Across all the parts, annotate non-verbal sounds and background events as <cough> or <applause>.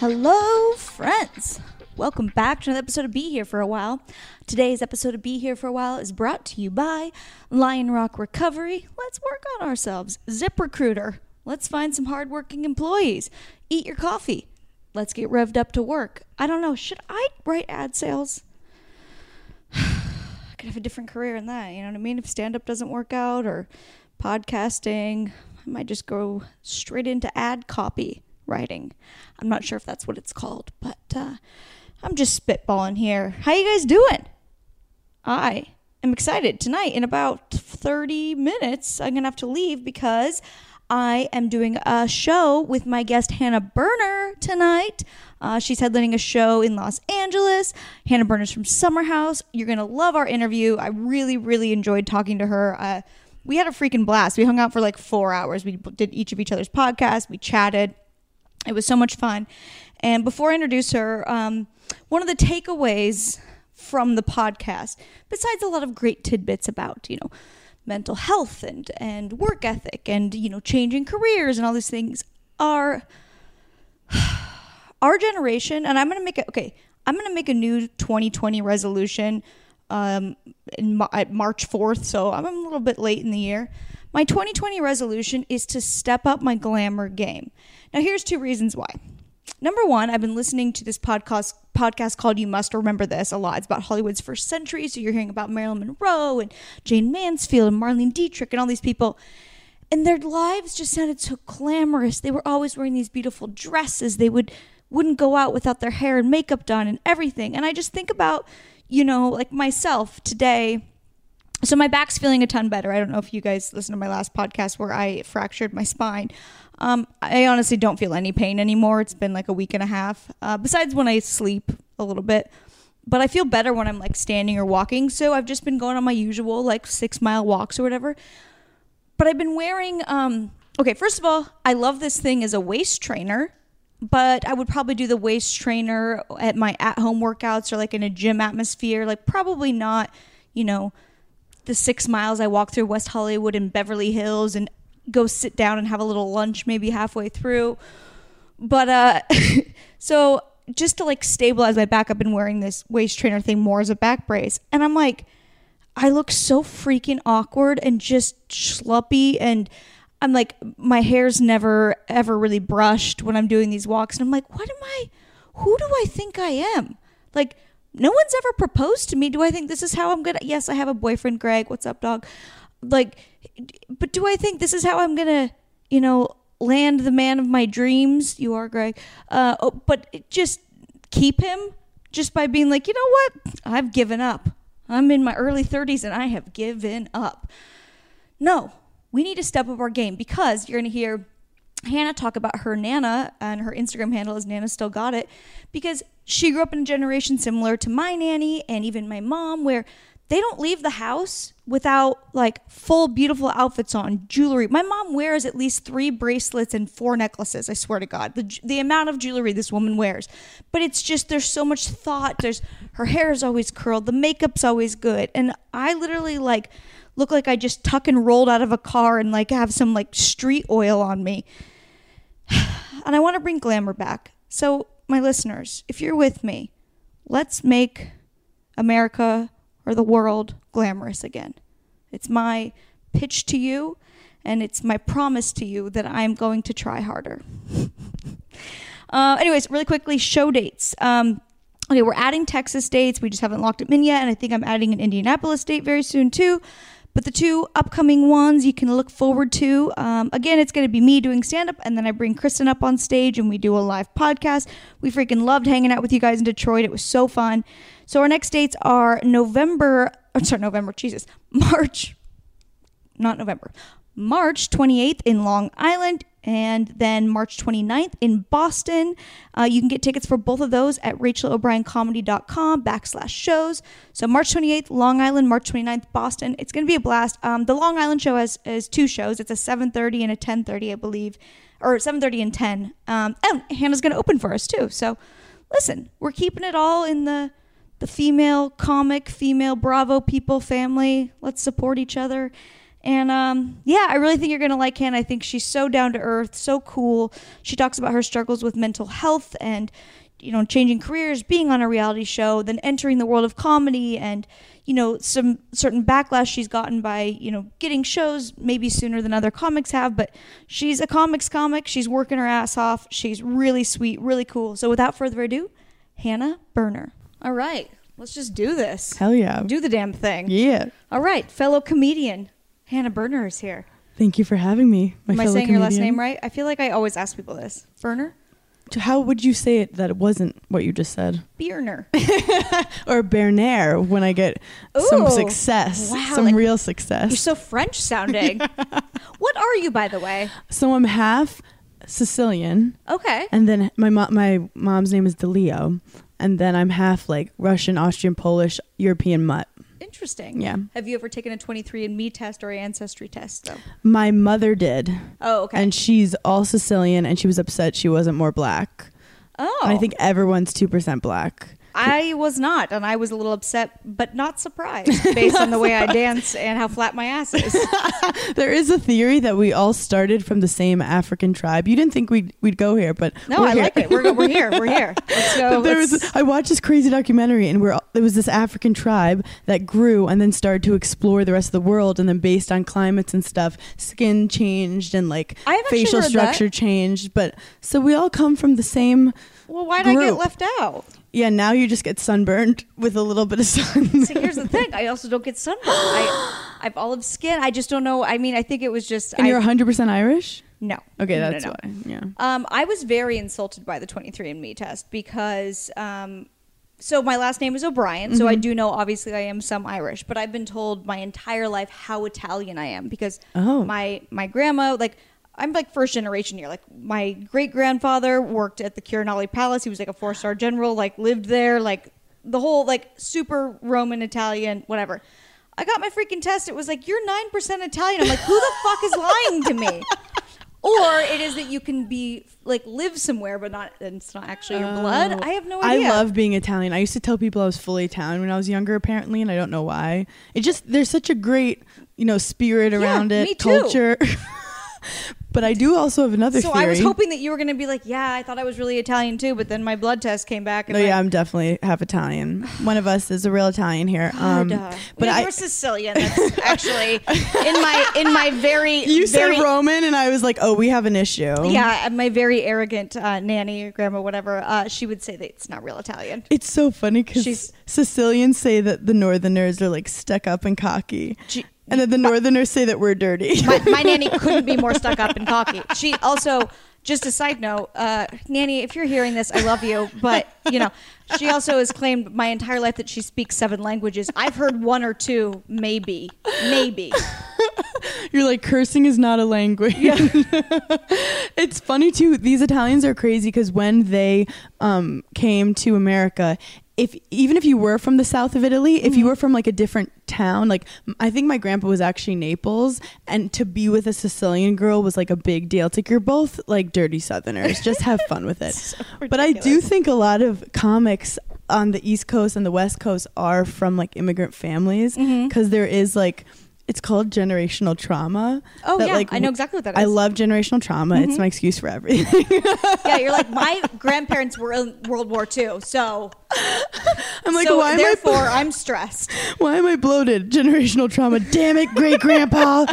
Hello, friends. Welcome back to another episode of Be Here for a While. Today's episode of Be Here for a While is brought to you by Lionrock Recovery. Let's work on ourselves. ZipRecruiter. Let's find some hardworking employees. Eat your coffee. Let's get revved up to work. I don't know. Should I write ad sales? <sighs> I could have a different career in that. You know what I mean? If stand up doesn't work out or podcasting, I might just go straight into ad copy writing. I'm not sure if that's what it's called, but uh, I'm just spitballing here. How you guys doing? I am excited. Tonight, in about 30 minutes, I'm to have to leave because I am doing a show with my guest Hannah Berner tonight. Uh, she's headlining a show in Los Angeles. Hannah Berner's from Summer House. You're to love our interview. I really, really enjoyed talking to her. Uh, we had a freaking blast. We hung out for like four hours. We did each of each other's podcasts. We chatted. It was so much fun. And before I introduce her, um, one of the takeaways from the podcast, besides a lot of great tidbits about, you know, mental health and, and work ethic and, you know, changing careers and all these things, are <sighs> our generation, and I'm going to make it, okay, I'm going to make a new 2020 resolution um, in, March 4th, so I'm a little bit late in the year. My 2020 resolution is to step up my glamour game. Now, here's two reasons why. Number one, I've been listening to this podcast podcast called "You Must Remember This" a lot. It's about Hollywood's first century, so you're hearing about Marilyn Monroe and Jayne Mansfield and Marlene Dietrich and all these people, and their lives just sounded so glamorous. They were always wearing these beautiful dresses. They would wouldn't go out without their hair and makeup done and everything. And I just think about, you know, like myself today so my back's feeling a ton better. I don't know if you guys listened to my last podcast where I fractured my spine. Um, I honestly don't feel any pain anymore. It's been like a week and a half. Uh, besides when I sleep a little bit, but I feel better when I'm like standing or walking. So I've just been going on my usual like six mile walks or whatever. But I've been wearing. Um, okay, first of all, I love this thing as a waist trainer but I would probably do the waist trainer at my at home workouts or like in a gym atmosphere. Like, probably not, you know, the six miles I walk through West Hollywood and Beverly Hills and go sit down and have a little lunch maybe halfway through. But uh <laughs> so just to like stabilize my back, I've been wearing this waist trainer thing more as a back brace. And I'm like, I look so freaking awkward and just schluppy and I'm like my hair's never ever really brushed when I'm doing these walks and I'm like, what am I who do I think I am? Like no one's ever proposed to me. Do I think this is how I'm gonna? Yes, I have a boyfriend, Greg. What's up, dog? Like, but do I think this is how I'm gonna, you know, land the man of my dreams? You are, Greg. Uh, oh, but just keep him just by being like, you know what? I've given up. I'm in my early 30s and I have given up. No, we need to step up our game because you're going to hear Hannah talk about her Nana, and her Instagram handle is Nana Still Got It, because she grew up in a generation similar to my nanny and even my mom, where they don't leave the house without like full beautiful outfits on, jewelry. My mom wears at least three bracelets and four necklaces. I swear to God, the the amount of jewelry this woman wears. But it's just there's so much thought. There's her hair is always curled, the makeup's always good, and I literally like look like I just tuck and rolled out of a car and like have some like street oil on me. <sighs> And I want to bring glamour back. So, my listeners, if you're with me, let's make America or the world glamorous again. It's my pitch to you, and it's my promise to you that I'm going to try harder. <laughs> uh, anyways, really quickly, show dates. Um, okay, we're adding Texas dates. We just haven't locked them in yet, and I think I'm adding an Indianapolis date very soon too. But the two upcoming ones you can look forward to. Um, again, it's going to be me doing stand up, and then I bring Kristen up on stage and we do a live podcast. We freaking loved hanging out with you guys in Detroit. It was so fun. So our next dates are November, or sorry, November, Jesus, March, not November, March 28th in Long Island and then March 29th in Boston. Uh, you can get tickets for both of those at rachaelobriencomedy.com backslash shows. So March 28th, Long Island, March 29th, Boston. It's going to be a blast. Um, the Long Island show has, has two shows. It's a 7.30 and a 10.30, I believe, or 7.30 and 10. Um, and Hannah's going to open for us too. So listen, we're keeping it all in the the female comic, female Bravo people family. Let's support each other. And um, yeah, I really think you're gonna like Hannah. I think she's so down to earth, so cool. She talks about her struggles with mental health and you know changing careers, being on a reality show, then entering the world of comedy, and you know some certain backlash she's gotten by you know getting shows maybe sooner than other comics have. But she's a comics comic. She's working her ass off. She's really sweet, really cool. So without further ado, Hannah Berner. All right, let's just do this. Hell yeah. Do the damn thing. Yeah. All right, fellow comedian Hannah Berner is here. Thank you for having me. My Am I saying your last name right? I feel like I always ask people this. Berner? How would you say it that it wasn't what you just said? Bierner. <laughs> Or Berner when I get some success, Wow, some like- real success. You're so French sounding. <laughs> what are you, by the way? So I'm half Sicilian, Okay. and then my mo- my mom's name is DeLeo, and then I'm half like Russian, Austrian, Polish, European mutt. Interesting. Yeah. Have you ever taken a 23andMe test or ancestry test, though? My mother did, Oh, okay. and she's all Sicilian, and she was upset she wasn't more black. oh. And I think everyone's two percent black. I was not, and I was a little upset, but not surprised based on the way I <laughs> dance and how flat my ass is. <laughs> There is a theory that we all started from the same African tribe. You didn't think we'd we'd go here, but No, I here. like it. We're, we're here. We're here. <laughs> Let's go. There Let's- was I watched this crazy documentary and we're there was this African tribe that grew and then started to explore the rest of the world and then based on climates and stuff, skin changed and like I have actually facial structure changed. But so we all come from the same well, why'd I get left out? Yeah, now you just get sunburned with a little bit of sun. <laughs> See, here's the thing. I also don't get sunburned. I, <gasps> I have olive skin. I just don't know. I mean, I think it was just. and I, you're 100% Irish? no. Okay, No, no, that's no. why. Yeah. Um, I was very insulted by the 23andMe test because, um, so my last name is O'Brien, so I Mm-hmm. do know obviously I am some Irish, but I've been told my entire life how Italian I am because Oh. my my grandma like. I'm like first generation here. Like my great grandfather worked at the Quirinale Palace. He was like a four star general. Like lived there. Like the whole like super Roman Italian whatever. I got my freaking test. It was like you're nine percent Italian. I'm like, who the fuck is lying to me? <laughs> Or it is that you can be like live somewhere, but not and it's not actually your blood. Oh. I have no idea I love being Italian. I used to tell people I was fully Italian when I was younger, apparently, and I don't know why. It just there's such a great, you know, spirit Yeah, around it, me too. culture. <laughs> but I do also have another So theory. I was hoping that you were going to be like, yeah, I thought I was really Italian too, but then my blood test came back. And no, yeah, I'm definitely half Italian. <sighs> One of us is a real Italian here. Um, uh, but well, I, you're Sicilian. <laughs> That's actually in my in my very <laughs> you very, said Roman, and I was like, oh, we have an issue. Yeah, my very arrogant uh, nanny or grandma, whatever. Uh, she would say that it's not real Italian. It's so funny because Sicilians say that the Northerners are like stuck up and cocky, She- and then the Northerners say that we're dirty. <laughs> my, my nanny <laughs> couldn't be more stuck up and cocky. She also, just a side note, uh, nanny, if you're hearing this, I love you, but you know, she also has claimed my entire life that she speaks seven languages. I've heard one or two, maybe, maybe. <laughs> You're like cursing is not a language. it's funny too. These Italians are crazy because when they um, came to America, if even if you were from the south of Italy, if you mm-hmm. were from like a different town, like I think my grandpa was actually Naples, and to be with a Sicilian girl was like a big deal. It's like you're both like dirty Southerners. <laughs> Just have fun with it. So but I do think a lot of comics on the East Coast and the West Coast are from like immigrant families mm-hmm. because there is like it's called generational trauma. Oh that, yeah, like, I know exactly what that is. I love generational trauma. It's Mhm. my excuse for everything. <laughs> Yeah, you're like <laughs> my grandparents were in World War II, so <laughs> I'm like, so why am therefore I I'm stressed. why am I bloated? Generational trauma. Damn it, great grandpa.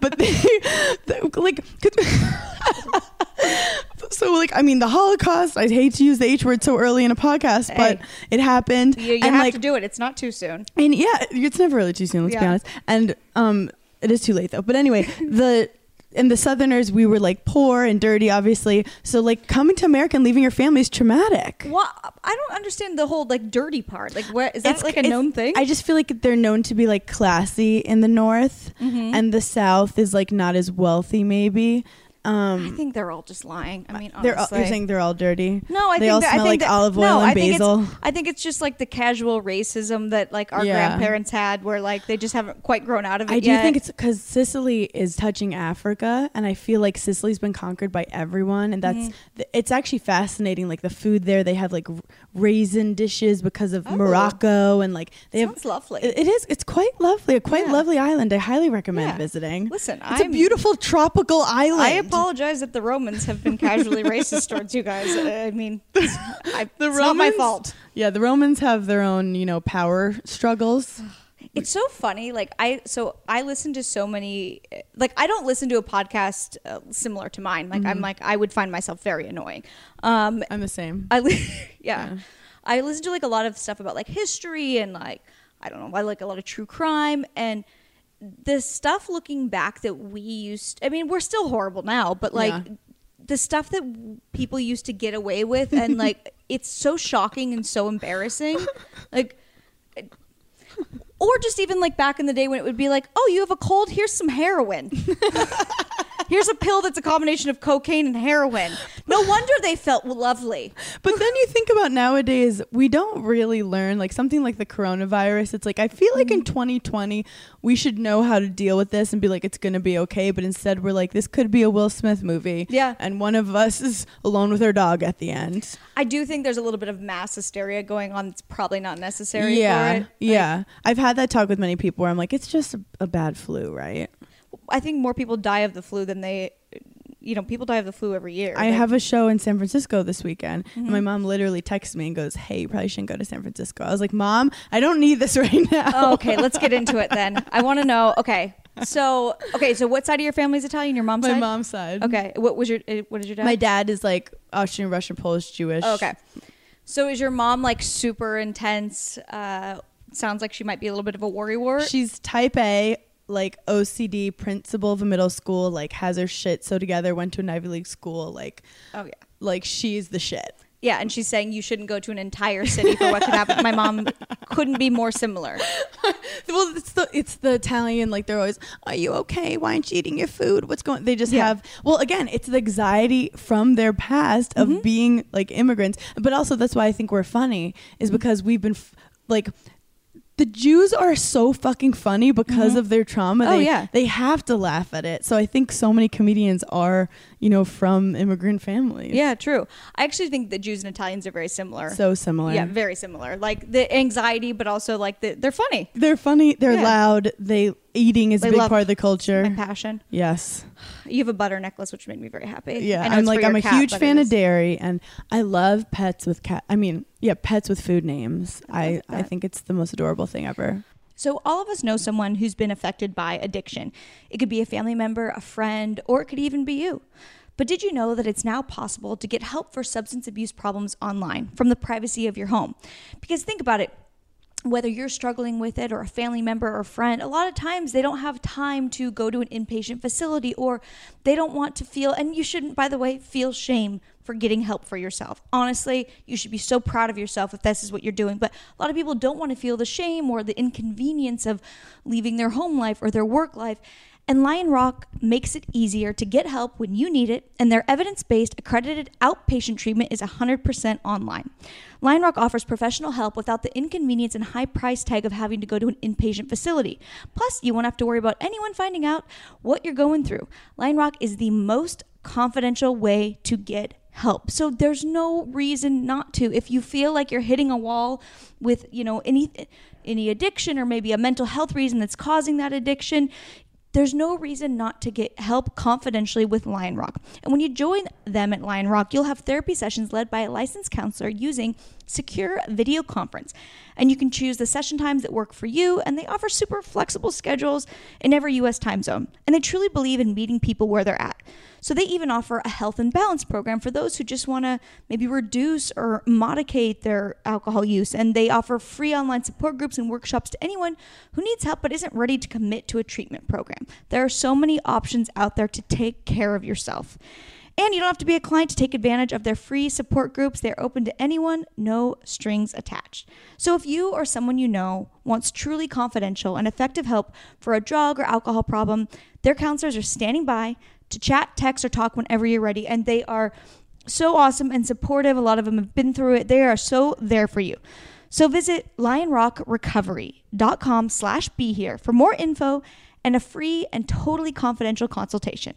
but they, they like so like I mean the Holocaust. I hate to use the H word so early in a podcast, but Hey. it happened. You, you and have like to do it. It's not too soon. And yeah, it's never really too soon. Let's be honest. And um, it is too late though. But anyway, <laughs> the and the Southerners, we were like poor and dirty, obviously. So like coming to America and leaving your family is traumatic. Well, I don't understand the whole like dirty part. Like, what is that It's- like a known thing? I just feel like they're known to be like classy in the North, Mhm. and the South is like not as wealthy, maybe. Um, I think they're all just lying. I mean, they're all, you're saying they're all dirty. no, I think they think all that, smell I like that, olive oil no, and I think basil. It's, I think it's just like the casual racism that like our Yeah. grandparents had, where like they just haven't quite grown out of it I do think it's because Sicily is touching Africa, and I feel like Sicily's been conquered by everyone, and that's Mhm. it's actually fascinating. Like the food there, they have like raisin dishes because of Oh. Morocco, and like they have. sounds lovely. It it is. It's quite lovely. A quite Yeah. lovely island. I highly recommend Yeah. visiting. Listen, It's I'm a beautiful tropical island. I apologize that the Romans have been casually <laughs> racist towards you guys. I mean, I, The it's not my fault. Yeah, the Romans have their own, you know, power struggles. It's so funny. Like I, so I listen to so many. Like I don't listen to a podcast uh, similar to mine. Like Mm-hmm. I'm like I would find myself very annoying. Um, I'm the same. I li- <laughs> yeah. Yeah. I listen to like a lot of stuff about like history and like I don't know, I like a lot of true crime and the stuff looking back that we used I mean, we're still horrible now, but like Yeah. the stuff that people used to get away with and <laughs> like it's so shocking and so embarrassing. <laughs> Like or just even like back in the day when it would be like, "Oh, you have a cold, here's some heroin." <laughs> Here's a pill that's a combination of cocaine and heroin. No wonder they felt lovely. But then you think about nowadays, we don't really learn like something like the coronavirus. It's like I feel like Mm-hmm. in 2020 we should know how to deal with this and be like it's going to be okay, but instead we're like this could be a Will Smith movie. Yeah. And one of us is alone with our dog at the end. I do think there's a little bit of mass hysteria going on that's probably not necessary yeah. for it. Like, yeah. I've had that talk with many people where I'm like it's just a, a bad flu, right? I think more people die of the flu than they you know, people die of the flu every year. I Like, have a show in San Francisco this weekend, and Mm-hmm. my mom literally texts me and goes, "Hey, you probably shouldn't go to San Francisco." I was like, "Mom, I don't need this <laughs> right now." Oh, okay, let's get into it then. I want to know. Okay, so okay, so what side of your family's Italian? Your mom's my side. mom's side. Okay, what was your uh, what is your dad? My dad is like Austrian, Russian, Polish, Jewish. Oh, okay. So is your mom like super intense? Uh, sounds like she might be a little bit of a worrywart. She's type A, like OCD, principal of a middle school, like has her shit so together, went to an Ivy League school, like oh yeah. like she's the shit. Yeah, and she's saying you shouldn't go to an entire city for what could happen. My mom <laughs> couldn't be more similar. <laughs> Well, it's the it's the Italian. Like they're always, "Are you okay? Why aren't you eating your food? What's going?" They just Yeah. have. Well, again, it's the anxiety from their past of Mhm. being like immigrants, but also that's why I think we're funny is because we've been f- like. The Jews are so fucking funny because Mhm. of their trauma. Oh, they, yeah. they have to laugh at it. So I think so many comedians are, you know, from immigrant families. Yeah, true. I actually think the Jews and Italians are very similar. so similar. yeah, very similar. Like the anxiety, but also like the, they're funny. they're funny. They're Yeah. loud. They eating is a big part of the culture. My passion. yes. You have a butter necklace, which made me very happy. Yeah, I'm like I'm a cat, huge fan of dairy, and I love pets with cat. I mean, yeah, pets with food names. I I I think it's the most adorable thing ever. So, all of us know someone who's been affected by addiction. It could be a family member, a friend, or it could even be you. But did you know that it's now possible to get help for substance abuse problems online from the privacy of your home? Because think about it whether you're struggling with it or a family member or friend, a lot of times they don't have time to go to an inpatient facility or they don't want to feel, and you shouldn't, by the way, feel shame for getting help for yourself. Honestly, you should be so proud of yourself if this is what you're doing. But a lot of people don't want to feel the shame or the inconvenience of leaving their home life or their work life. And Lionrock makes it easier to get help when you need it, and their evidence based, accredited outpatient treatment is 100% online. Lionrock offers professional help without the inconvenience and high price tag of having to go to an inpatient facility. Plus, you won't have to worry about anyone finding out what you're going through. Lionrock is the most confidential way to get help. So there's no reason not to. If you feel like you're hitting a wall with, you know, any any addiction or maybe a mental health reason that's causing that addiction, there's no reason not to get help confidentially with Lionrock. And when you join them at Lionrock, you'll have therapy sessions led by a licensed counselor using secure video conference. And you can choose the session times that work for you, and they offer super flexible schedules in every US time zone. And they truly believe in meeting people where they're at. So they even offer a health and balance program for those who just want to maybe reduce or modicate their alcohol use. And they offer free online support groups and workshops to anyone who needs help but isn't ready to commit to a treatment program. There are so many options out there to take care of yourself. And you don't have to be a client to take advantage of their free support groups. They're open to anyone, no strings attached. So if you or someone you know wants truly confidential and effective help for a drug or alcohol problem, their counselors are standing by to chat, text, or talk whenever you're ready. And they are so awesome and supportive. A lot of them have been through it. They are so there for you. So visit lionrockrecovery.com slash be here for more info and a free and totally confidential consultation.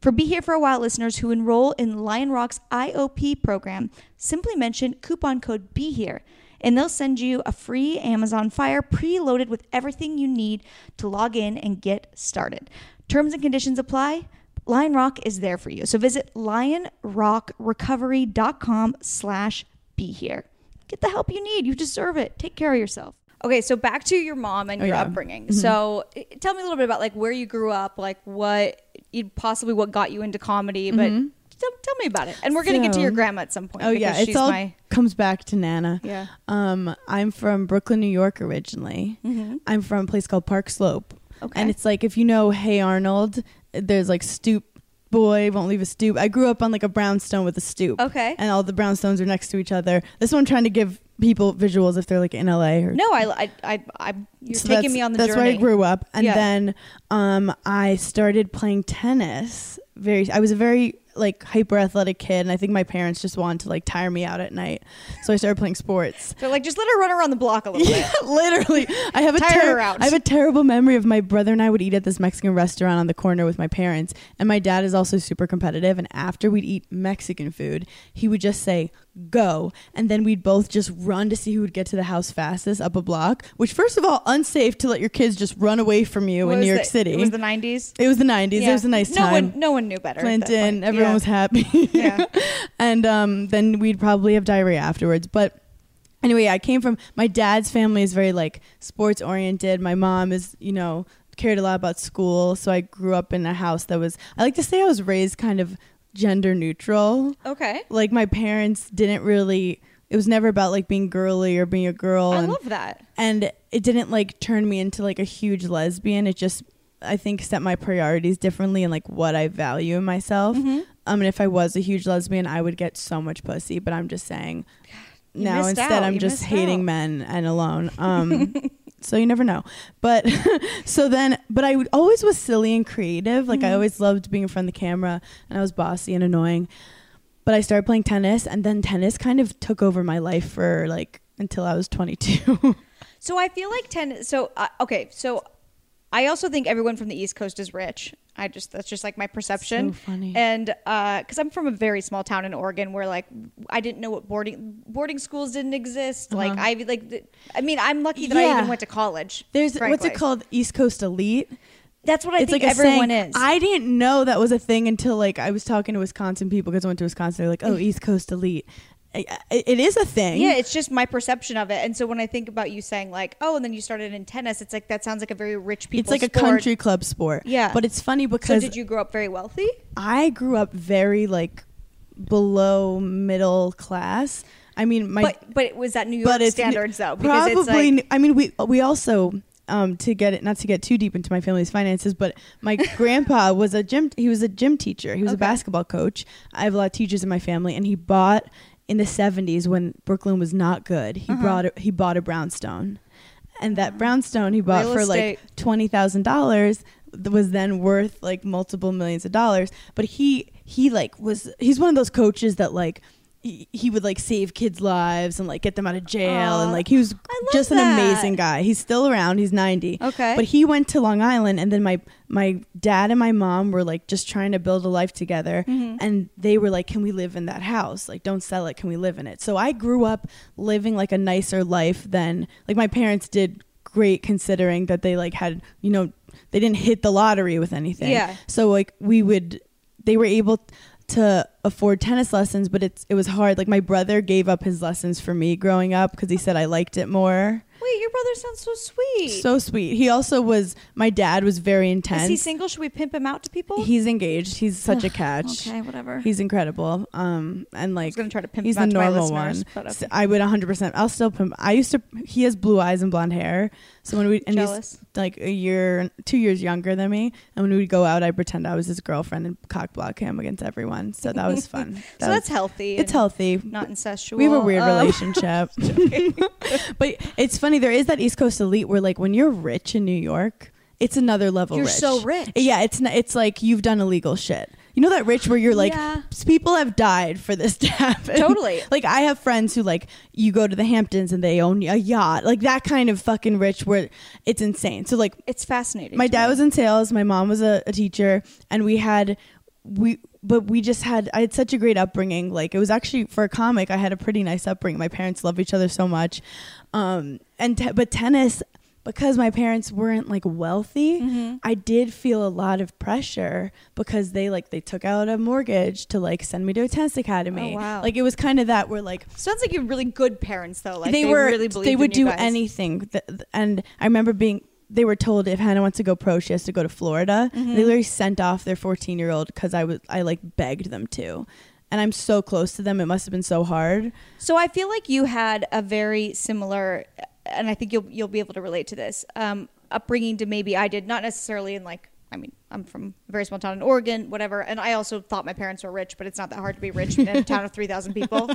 For Be Here for a While listeners who enroll in Lionrock's IOP program, simply mention coupon code Be Here, and they'll send you a free Amazon Fire preloaded with everything you need to log in and get started. Terms and conditions apply. Lionrock is there for you. So visit lionrockrecovery.com slash be here. Get the help you need. You deserve it. Take care of yourself. Okay, so back to your mom and Oh, your yeah. upbringing. Mm-hmm. So eh, tell me a little bit about like where you grew up, like what you possibly what got you into comedy, but tell, tell me about it. And we're gonna get to your grandma at some point. Oh yeah, she's all my comes back to Nana. yeah. Um, I'm from Brooklyn, New York originally. Mm-hmm. I'm from a place called Park Slope. Okay. And it's like if you know Hey Arnold, there's like stoop boy won't leave a stoop. I grew up on like a brownstone with a stoop. Okay. And all the brownstones are next to each other. This one I'm trying to give people visuals if they're like in LA or No, I, I, I, I you're so taking me on the that's journey. where I grew up, and Yeah. then um, I started playing tennis. Very, I was a very like hyper athletic kid, and I think my parents just wanted to like tire me out at night, so I started playing sports. <laughs> They're like, just let her run around the block a little bit. Yeah, <laughs> literally. I have a ter-. I have a terrible memory of my brother and I would eat at this Mexican restaurant on the corner with my parents, and my dad is also super competitive. And after we'd eat Mexican food, he would just say "go," and then we'd both just run to see who would get to the house fastest up a block. Which, first of all, unsafe to let your kids just run away from you What in New York City. It was the '90s. It was the 90s. It was a nice no time. One, no one knew better. Clinton, everyone Yeah. was happy. Yeah. <laughs> and um, then we'd probably have diarrhea afterwards. But anyway, I came from my dad's family is very like sports oriented. My mom is, you know, cared a lot about school. So I grew up in a house that was, I like to say I was raised kind of gender neutral. Okay. Like my parents didn't really, it was never about like being girly or being a girl. I and, love that. and it didn't like turn me into like a huge lesbian. It just, I think, set my priorities differently and like what I value in myself. Mm-hmm. Um, and if I was a huge lesbian, I would get so much pussy. But I'm just saying, You now instead out. I'm You just hating out. men and alone. Um, <laughs> so you never know. But <laughs> so then, but I would always was silly and creative. Like I Mhm. always loved being in front of the camera, and I was bossy and annoying. But I started playing tennis, and then tennis kind of took over my life for like until I was 22. <laughs> So I feel like ten. So uh, okay. So I also think everyone from the East Coast is rich. I just that's just like my perception. So funny. And because I'm from a very small town in Oregon, where like I didn't know what boarding boarding schools didn't exist. Like Uh-huh. Like th- I mean, I'm lucky that I even went to college. There's what's it called? East Coast Elite. That's what I it's think like everyone saying. is. I didn't know that was a thing until like I was talking to Wisconsin people because I went to Wisconsin. They're like, "Oh, <laughs> East Coast elite." It is a thing. yeah, it's just my perception of it. And so when I think about you saying like, oh, and then you started in tennis, it's like that sounds like a very rich people. it's like a country club sport. Yeah. but it's funny So because did you grow up very wealthy? I grew up very like below middle class. I mean, my but but was that New York standards though? Because probably. it's like I mean, we we also um to get it not to get too deep into my family's finances, but my <laughs> grandpa was a gym. He was a gym teacher. He was a basketball coach. I have a lot of teachers in my family, and he bought in the '70s when Brooklyn was not good. He Uh-huh. brought a, he bought a brownstone, and that brownstone he bought Real for estate. like twenty thousand dollars was then worth like multiple millions of dollars. But he he like was he's one of those coaches that like he, he would like save kids' lives and like get them out of jail Aw, and like he was just an amazing guy. He's still around. He's 90. Okay. But he went to Long Island and then my my dad and my mom were like just trying to build a life together Mhm. and they were like can we live in that house? Like don't sell it. Can we live in it? So I grew up living like a nicer life than like my parents did great considering that they like had, you know, they didn't hit the lottery with anything. Yeah. So like we would they were able to afford tennis lessons, but it's it was hard. Like my brother gave up his lessons for me growing up because he said I liked it more. Wait, your brother sounds so sweet. So sweet. He also was my dad was very intense. is he single? Should we pimp him out to people? He's engaged. He's such a <sighs> catch. okay, whatever. He's incredible. Um and I like was gonna try to pimp he's him out the to my normal listeners, one. but So. I would 100%. I'll still pimp. I used to he has blue eyes and blonde hair. So when we and he's jealous. like a year, two years younger than me. And when we'd go out, I'd pretend I was his girlfriend and cock block him against everyone. So that was <laughs> fun. So That that's was- healthy. it's healthy. Not incestual. We have a weird Um, <laughs> relationship. <laughs> but it's funny. There is that East Coast elite where, like, when you're rich in New York, it's another level. You're rich. so rich. Yeah, it's not, it's like you've done illegal shit. You know that rich where you're like Yeah. people have died for this to <laughs> happen. Totally. <laughs> like I have friends who like you go to the Hamptons and they own a yacht, like that kind of fucking rich where it's insane. So like It's fascinating. my dad me. was in sales my mom was a, a teacher and we had we but we just had i had such a great upbringing like it was actually for a comic i had a pretty nice upbringing my parents love each other so much um and te- but tennis because my parents weren't like wealthy Mm-hmm. i did feel a lot of pressure because they like they took out a mortgage to like send me to a tennis academy Oh, wow. like it was kind of that where like Sounds like you're really good parents though. Like they, they, were really believed they would you do guys. anything th- th- and i remember being they were told if hannah wants to go pro she has to go to florida Mm-hmm. they literally sent off their 14 year old because i was i like begged them to and i'm so close to them it must have been so hard So I feel like you had a very similar, and I think you'll you'll be able to relate to this um, upbringing to maybe I did. Not necessarily in like. I mean, I'm from a very small town in Oregon, whatever, and I also thought my parents were rich, but it's not that hard to be rich in a <laughs> town of three thousand people.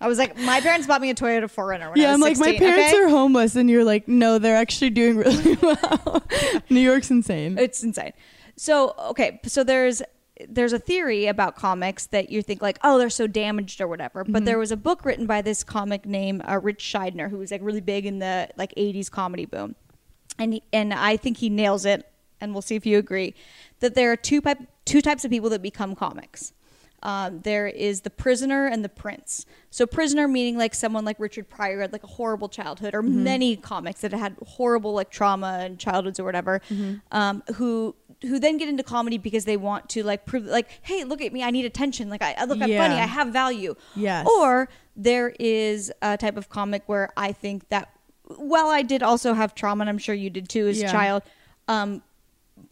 I was like, my parents bought me a Toyota 4Runner when I yeah was i'm like my parents okay? are homeless and you're like no they're actually doing really <laughs> well new york's insane It's insane. So okay, so there's there's a theory about comics that you think like, oh, they're so damaged or whatever. But there was a book written by this comic named uh, Ritch Shydner, who was like really big in the like '80s comedy boom, and he, and I think he nails it. And we'll see if you agree that there are two type two types of people that become comics. Um, there is the prisoner and the prince. So prisoner meaning like someone like Richard Pryor had like a horrible childhood, or many comics that had horrible like trauma and childhoods or whatever, um, who who then get into comedy because they want to like prove like, hey, look at me, I need attention. Like I, I look, I'm Yeah. funny, I have value. Yes. Or there is a type of comic where I think that well, I did also have trauma, and I'm sure you did too as Yeah. a child. Um,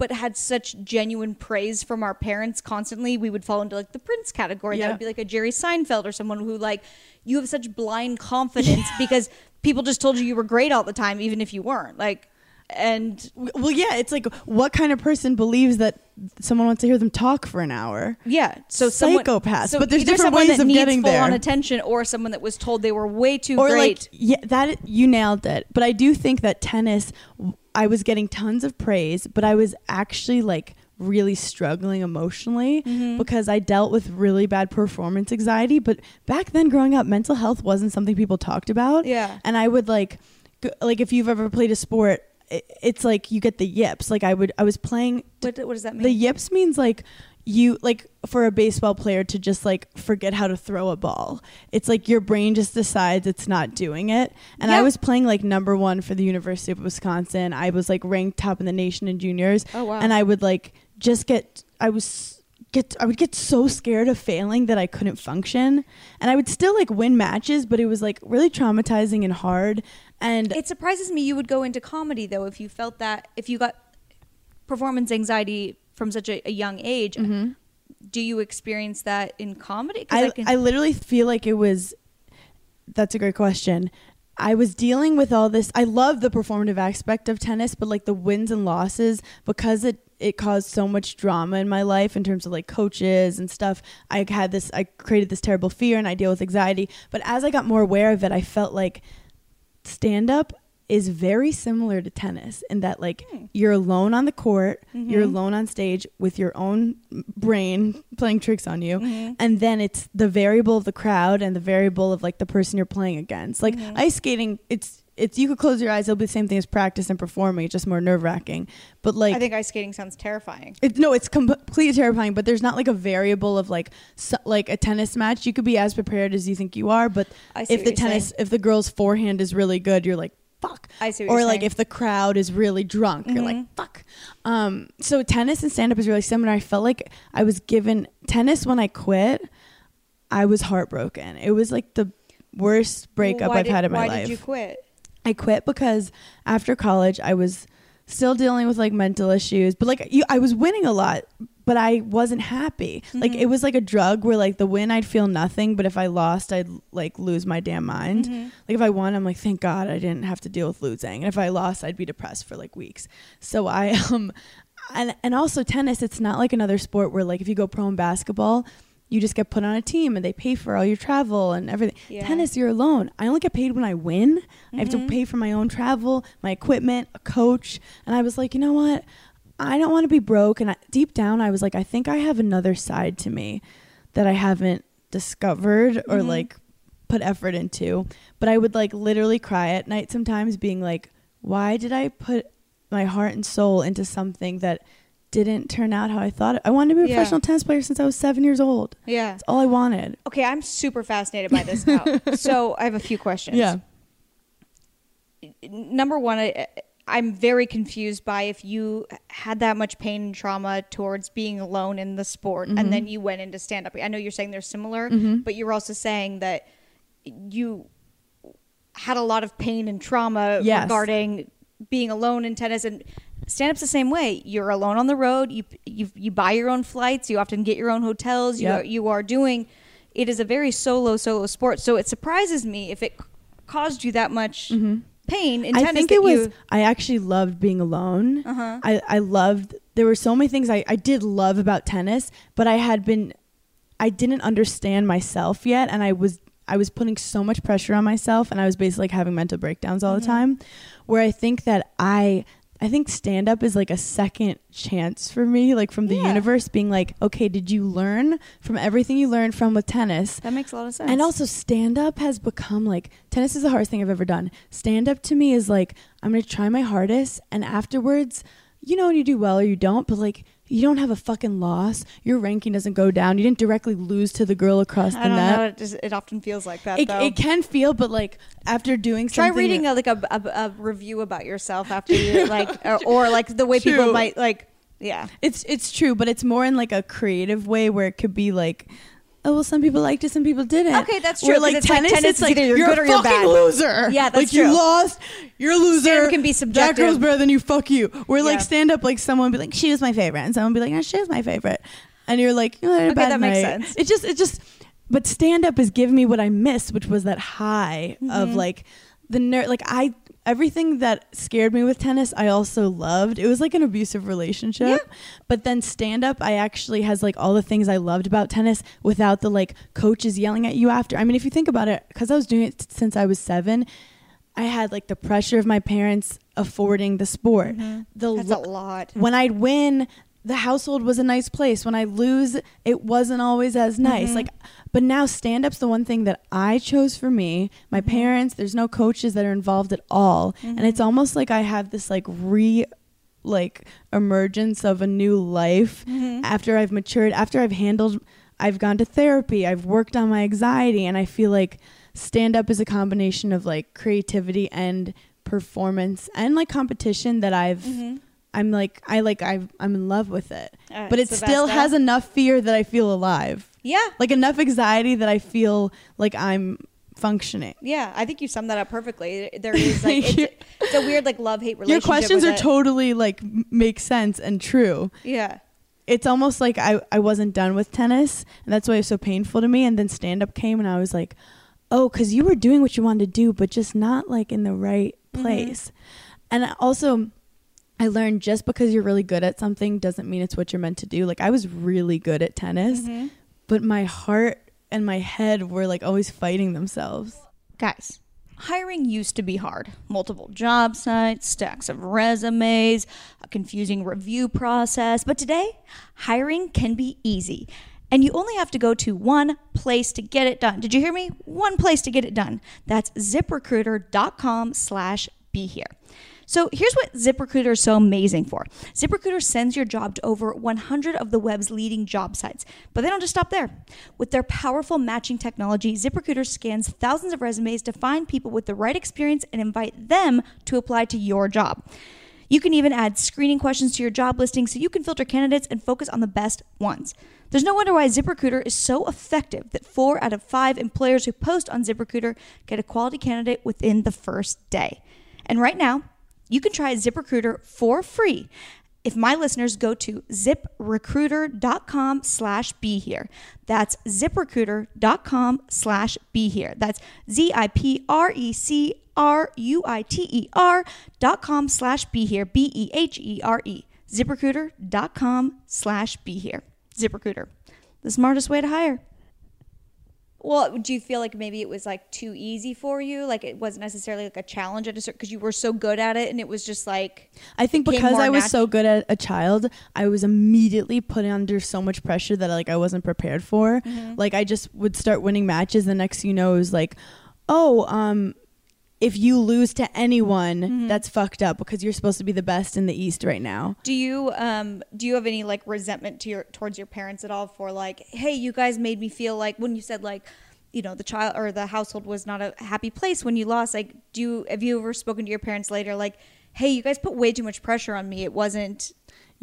but had such genuine praise from our parents constantly, we would fall into like the prince category. That would be like a Jerry Seinfeld or someone who like you have such blind confidence <laughs> because people just told you you were great all the time, even if you weren't. Like, and well yeah it's like what kind of person believes that someone wants to hear them talk for an hour yeah, so Psychopaths, so but there's different ways of getting there. attention, or someone that was told they were way too or great. like yeah that you nailed it but i do think that tennis i was getting tons of praise but i was actually like really struggling emotionally Mm-hmm. because i dealt with really bad performance anxiety but back then growing up mental health wasn't something people talked about Yeah. and i would like like if you've ever played a sport it's like you get the yips like i would i was playing what, what does that mean? the yips means like you like for a baseball player to just like forget how to throw a ball. It's like your brain just decides it's not doing it. And I was playing like number 1 for the University of Wisconsin. I was like ranked top in the nation in juniors. Oh, wow. And I would like just get I was get I would get so scared of failing that I couldn't function. And I would still like win matches, but it was like really traumatizing and hard. And It surprises me you would go into comedy though if you felt that if you got performance anxiety from such a, a young age. Do you experience that in comedy? Mm-hmm. I, can- I literally feel like it was that's a great question i was dealing with all this i love the performative aspect of tennis but like the wins and losses because it it caused so much drama in my life in terms of like coaches and stuff i had this i created this terrible fear and i deal with anxiety but as i got more aware of it i felt like stand up is very similar to tennis in that like hmm. you're alone on the court, you're mm-hmm. alone on stage with your own brain playing tricks on you, mm-hmm. and then it's the variable of the crowd and the variable of like the person you're playing against. Like mm-hmm. ice skating, it's it's you could close your eyes, it'll be the same thing as practice and performing, it's just more nerve wracking. But like I think ice skating sounds terrifying. it, no, it's completely terrifying. But there's not like a variable of like so, like a tennis match. You could be as prepared as you think you are, but if the tennis, saying. if the girl's forehand is really good, you're like fuck. I see or like saying. if the crowd is really drunk, you're like Mm-hmm. fuck. Um, so tennis and stand up is really similar. I felt like I was given tennis when I quit. I was heartbroken. It was like the worst breakup Why I've did- had in my why life. did you quit? I quit because after college I was still dealing with like mental issues, but like you, I was winning a lot, but I wasn't happy. Like Mm-hmm. it was like a drug where like the win I'd feel nothing, but if I lost I'd like lose my damn mind. Mm-hmm. Like if I won, I'm like thank God I didn't have to deal with losing, and if I lost, I'd be depressed for like weeks. So I <laughs> um, and and also tennis, it's not like another sport where like if you go pro in basketball. You just get put on a team and they pay for all your travel and everything. Yeah. Tennis, you're alone. I only get paid when I win. I have to Mhm. pay for my own travel, my equipment, a coach. And I was like, you know what? I don't want to be broke. And I, deep down, I was like, I think I have another side to me that I haven't discovered or Mhm. like put effort into. But I would like literally cry at night sometimes, being like, why did I put my heart and soul into something that didn't turn out how I thought it? I wanted to be a Yeah. professional tennis player since I was seven years old. Yeah. That's all I wanted. Okay, I'm super fascinated by this now. <laughs> so I have a few questions. Yeah. Number one, I, I'm very confused by if you had that much pain and trauma towards being alone in the sport Mm-hmm. and then you went into stand up. I know you're saying they're similar, Mhm. but you're also saying that you had a lot of pain and trauma Yes. regarding being alone in tennis and stand up's the same way. You're alone on the road. You you you buy your own flights. You often get your own hotels. You Yep. are, you are doing. It is a very solo solo sport. So it surprises me if it caused you that much pain in Mm-hmm. I think it was. I actually loved being alone. Uh-huh. I I loved. There were so many things I I did love about tennis, but I had been. I didn't understand myself yet, and I was I was putting so much pressure on myself, and I was basically like having mental breakdowns all the Mhm. time. Where I think that I. I think stand up is like a second chance for me, like from the Yeah. universe being like, okay, did you learn from everything you learned from with tennis? that makes a lot of sense. And also, stand up has become like tennis is the hardest thing I've ever done. Stand up to me is like I'm gonna try my hardest, and afterwards, you know, when you do well or you don't, but like you don't have a fucking loss. Your ranking doesn't go down. You didn't directly lose to the girl across the I don't net. know. It, just, it often feels like that It, though. it can feel, but like after doing something. Try something, reading a, like a, a, a review about yourself after you like, or, or like the way people might like. Yeah. It's it's true, but it's more in like a creative way where it could be like, oh well, some people liked it, some people didn't. Okay, that's Where, true, 'cause Like it's like tennis, tennis it's like either you're you're good a or you're fucking bad. loser. Yeah, that's true. like you lost, you're a loser. Stand-up can be That subjective. girl's better than you. Fuck you. Where Yeah. like stand up, like someone would be like, she was my favorite, and someone be like, no, she was my favorite, and you're like, oh, I had a Okay, that makes sense. It just, it just, but stand up is giving me what I missed, which was that high of Mhm. like the nerd. Like I, everything that scared me with tennis, I also loved. It was like an abusive relationship. Yeah. But then stand up, I actually has like all the things I loved about tennis without the like coaches yelling at you after. I mean, if you think about it, because I was doing it since I was seven, I had like the pressure of my parents affording the sport. Mhm. The That's a lot. when I'd win, the household was a nice place. When I lose, it wasn't always as nice. Mhm. Like, but now stand up's the one thing that I chose for me. My Mhm. parents, there's no coaches that are involved at all, and Mhm. it's almost like I have this like re, like emergence of a new life Mhm. after I've matured, after I've handled, I've gone to therapy, I've worked on my anxiety, and I feel like stand up is a combination of like creativity and performance and like competition that I've Mhm. I'm like I like I've, I'm in love with it. Uh, but it still has enough fear that I feel alive. Yeah. Like enough anxiety that I feel like I'm functioning. Yeah, I think you summed that up perfectly. There is like it's, it's a weird like love hate relationship. Your questions are it. totally like make sense and true. Yeah. it's almost like I, I wasn't done with tennis and that's why it was so painful to me and then stand up came and I was like oh because you were doing what you wanted to do but just not like in the right Mhm. place and also I learned just because you're really good at something doesn't mean it's what you're meant to do like I was really good at tennis Mhm. but my heart and my head were like always fighting themselves Guys, hiring used to be hard. Multiple job sites, stacks of resumes, a confusing review process. But today, hiring can be easy. And you only have to go to one place to get it done. Did you hear me? One place to get it done. That's ziprecruiter.com slash be here. So here's what ZipRecruiter is so amazing for. ZipRecruiter sends your job to over 100 of the web's leading job sites, but they don't just stop there. With their powerful matching technology, ZipRecruiter scans thousands of resumes to find people with the right experience and invite them to apply to your job. You can even add screening questions to your job listing so you can filter candidates and focus on the best ones. There's no wonder why ZipRecruiter is so effective that four out of five employers who post on ZipRecruiter get a quality candidate within the first day. And right now, you can try ZipRecruiter for free if my listeners go to ziprecruiter.com slash be here. That's ziprecruiter.com slash be here. That's Z-I-P-R-E-C R-U-I-T-E-R dot com slash be here. B-E-H-E-R-E. ZipRecruiter.com slash be here. ZipRecruiter. the smartest way to hire. Well, do you feel like maybe it was like too easy for you? Like it wasn't necessarily like a challenge at a certain because you were so good at it, and it was just like I think because I was natu- so good at a child, I was immediately put under so much pressure that like I wasn't prepared for. Mm-hmm. Like I just would start winning matches. The next you know, it was like, oh, um, if you lose to anyone, Mm-hmm. that's fucked up because you're supposed to be the best in the East right now. Do you um do you have any like resentment to your towards your parents at all for like, hey, you guys made me feel like when you said like, you know, the child or the household was not a happy place when you lost. Like, do you have you ever spoken to your parents later like, hey, you guys put way too much pressure on me. It wasn't.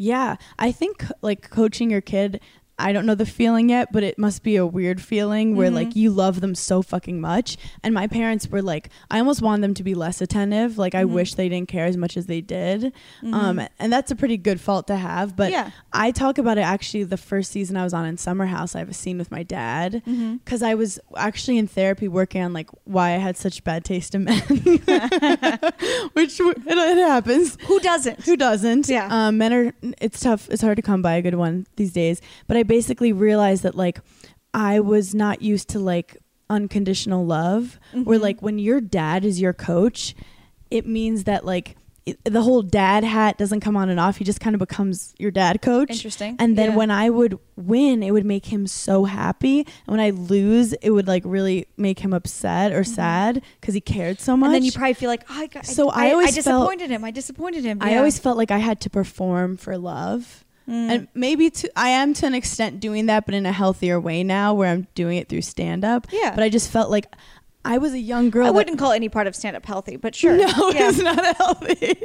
Yeah, I think like coaching your kid. I don't know the feeling yet, but it must be a weird feeling where like you love them so fucking much. And my parents were like, I almost wanted them to be less attentive. Like I wish they didn't care as much as they did. Um, and that's a pretty good fault to have. But Yeah. I talk about it actually the first season I was on in Summer House. I have a scene with my dad because I was actually in therapy working on like why I had such bad taste in men, <laughs> which it, it happens. Who doesn't? Who doesn't? Yeah. Um, men are. It's tough. It's hard to come by a good one these days. But I basically realized that like I was not used to like unconditional love. Where Mm-hmm. like when your dad is your coach, it means that like it, the whole dad hat doesn't come on and off. He just kind of becomes your dad coach. Interesting. And then Yeah. when I would win, it would make him so happy. And when I lose, it would like really make him upset or sad because he cared so much. Mm-hmm. And then you probably feel like, oh, I, got, So I I, always I felt- disappointed him. I disappointed him. I always felt like I had to perform for love. Mm. And maybe to, I am to an extent doing that, but in a healthier way now where I'm doing it through stand up. Yeah. But I just felt like I was a young girl. I wouldn't call any part of stand up healthy, but sure. No, <laughs> yeah. it's not healthy.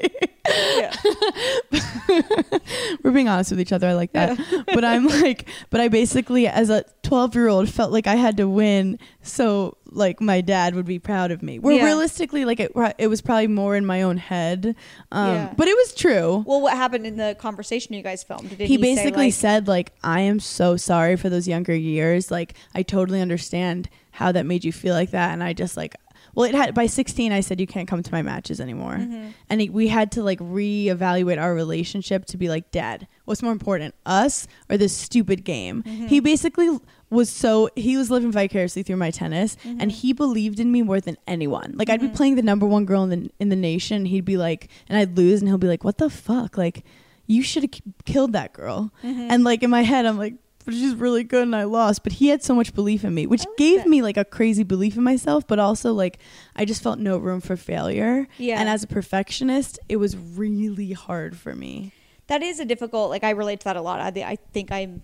<laughs> We're being honest with each other. I like that. <laughs> but I'm like, but I basically, as a 12 year old, felt like I had to win so like my dad would be proud of me. Where Yeah. realistically, like it, it was probably more in my own head. Um, Yeah. But it was true. Well, what happened in the conversation you guys filmed? Did he, say, basically like- said like i am so sorry for those younger years like i totally understand how that made you feel like that and i just like well it had by 16 i said you can't come to my matches anymore Mm-hmm. and he, we had to like reevaluate our relationship to be like dad what's more important us or this stupid game Mm-hmm. he basically was so he was living vicariously through my tennis Mm-hmm. and he believed in me more than anyone like i'd be playing the number one girl in the in the nation and he'd be like and i'd lose and he'll be like what the fuck like you should have killed that girl Mm-hmm. and like in my head i'm like but she's really good and i lost but he had so much belief in me which gave that. me like a crazy belief in myself but also like i just felt no room for failure Yeah. and as a perfectionist it was really hard for me that is a difficult. Like I relate to that a lot. I, I think I'm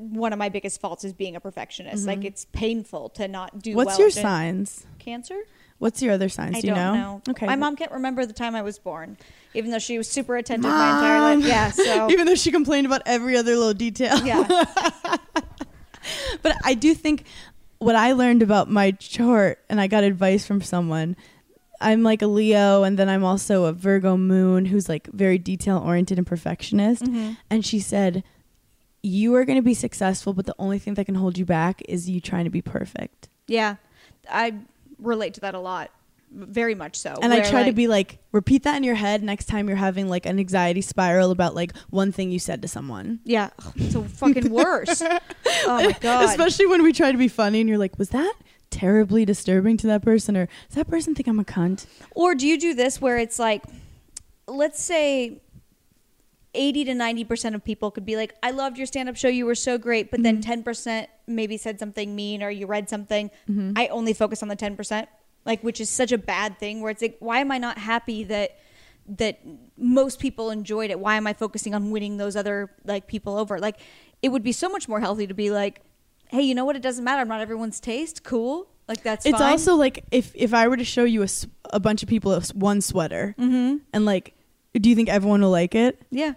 one of my biggest faults is being a perfectionist. Like it's painful to not do. Mm-hmm. what's well your signs Cancer. what's your other signs I do you know? know. okay My mom can't remember the time I was born, even though she was super attentive my entire life. Yeah. <laughs> So even though she complained about every other little detail yeah. <laughs> but I do think what I learned about my chart, and I got advice from someone. I'm like a Leo, and then I'm also a Virgo moon who's like very detail oriented and perfectionist. Mm-hmm. And she said, You are going to be successful, but the only thing that can hold you back is you trying to be perfect. Yeah. I relate to that a lot. Very much so. And I try to be like, repeat that in your head next time you're having like an anxiety spiral about like one thing you said to someone. Yeah. It's so fucking worse. <laughs> oh my god. Especially when we try to be funny and you're like, was that terribly disturbing to that person? Or does that person think I'm a cunt? Or do you do this where it's like, let's say 80 to 90% of people could be like, I loved your stand up show. You were so great. But then 10% maybe said something mean or you read something. I only focus on the 10%, like, which is such a bad thing where it's like, why am I not happy that. That most people enjoyed it. Why am I focusing on winning those other like people over? Like, it would be so much more healthy to be like, hey, you know what? It doesn't matter. I'm not everyone's taste. Cool. Like that's It's fine. also like if if I were to show you a bunch of people a one sweater mm-hmm. and like, do you think everyone will like it? yeah.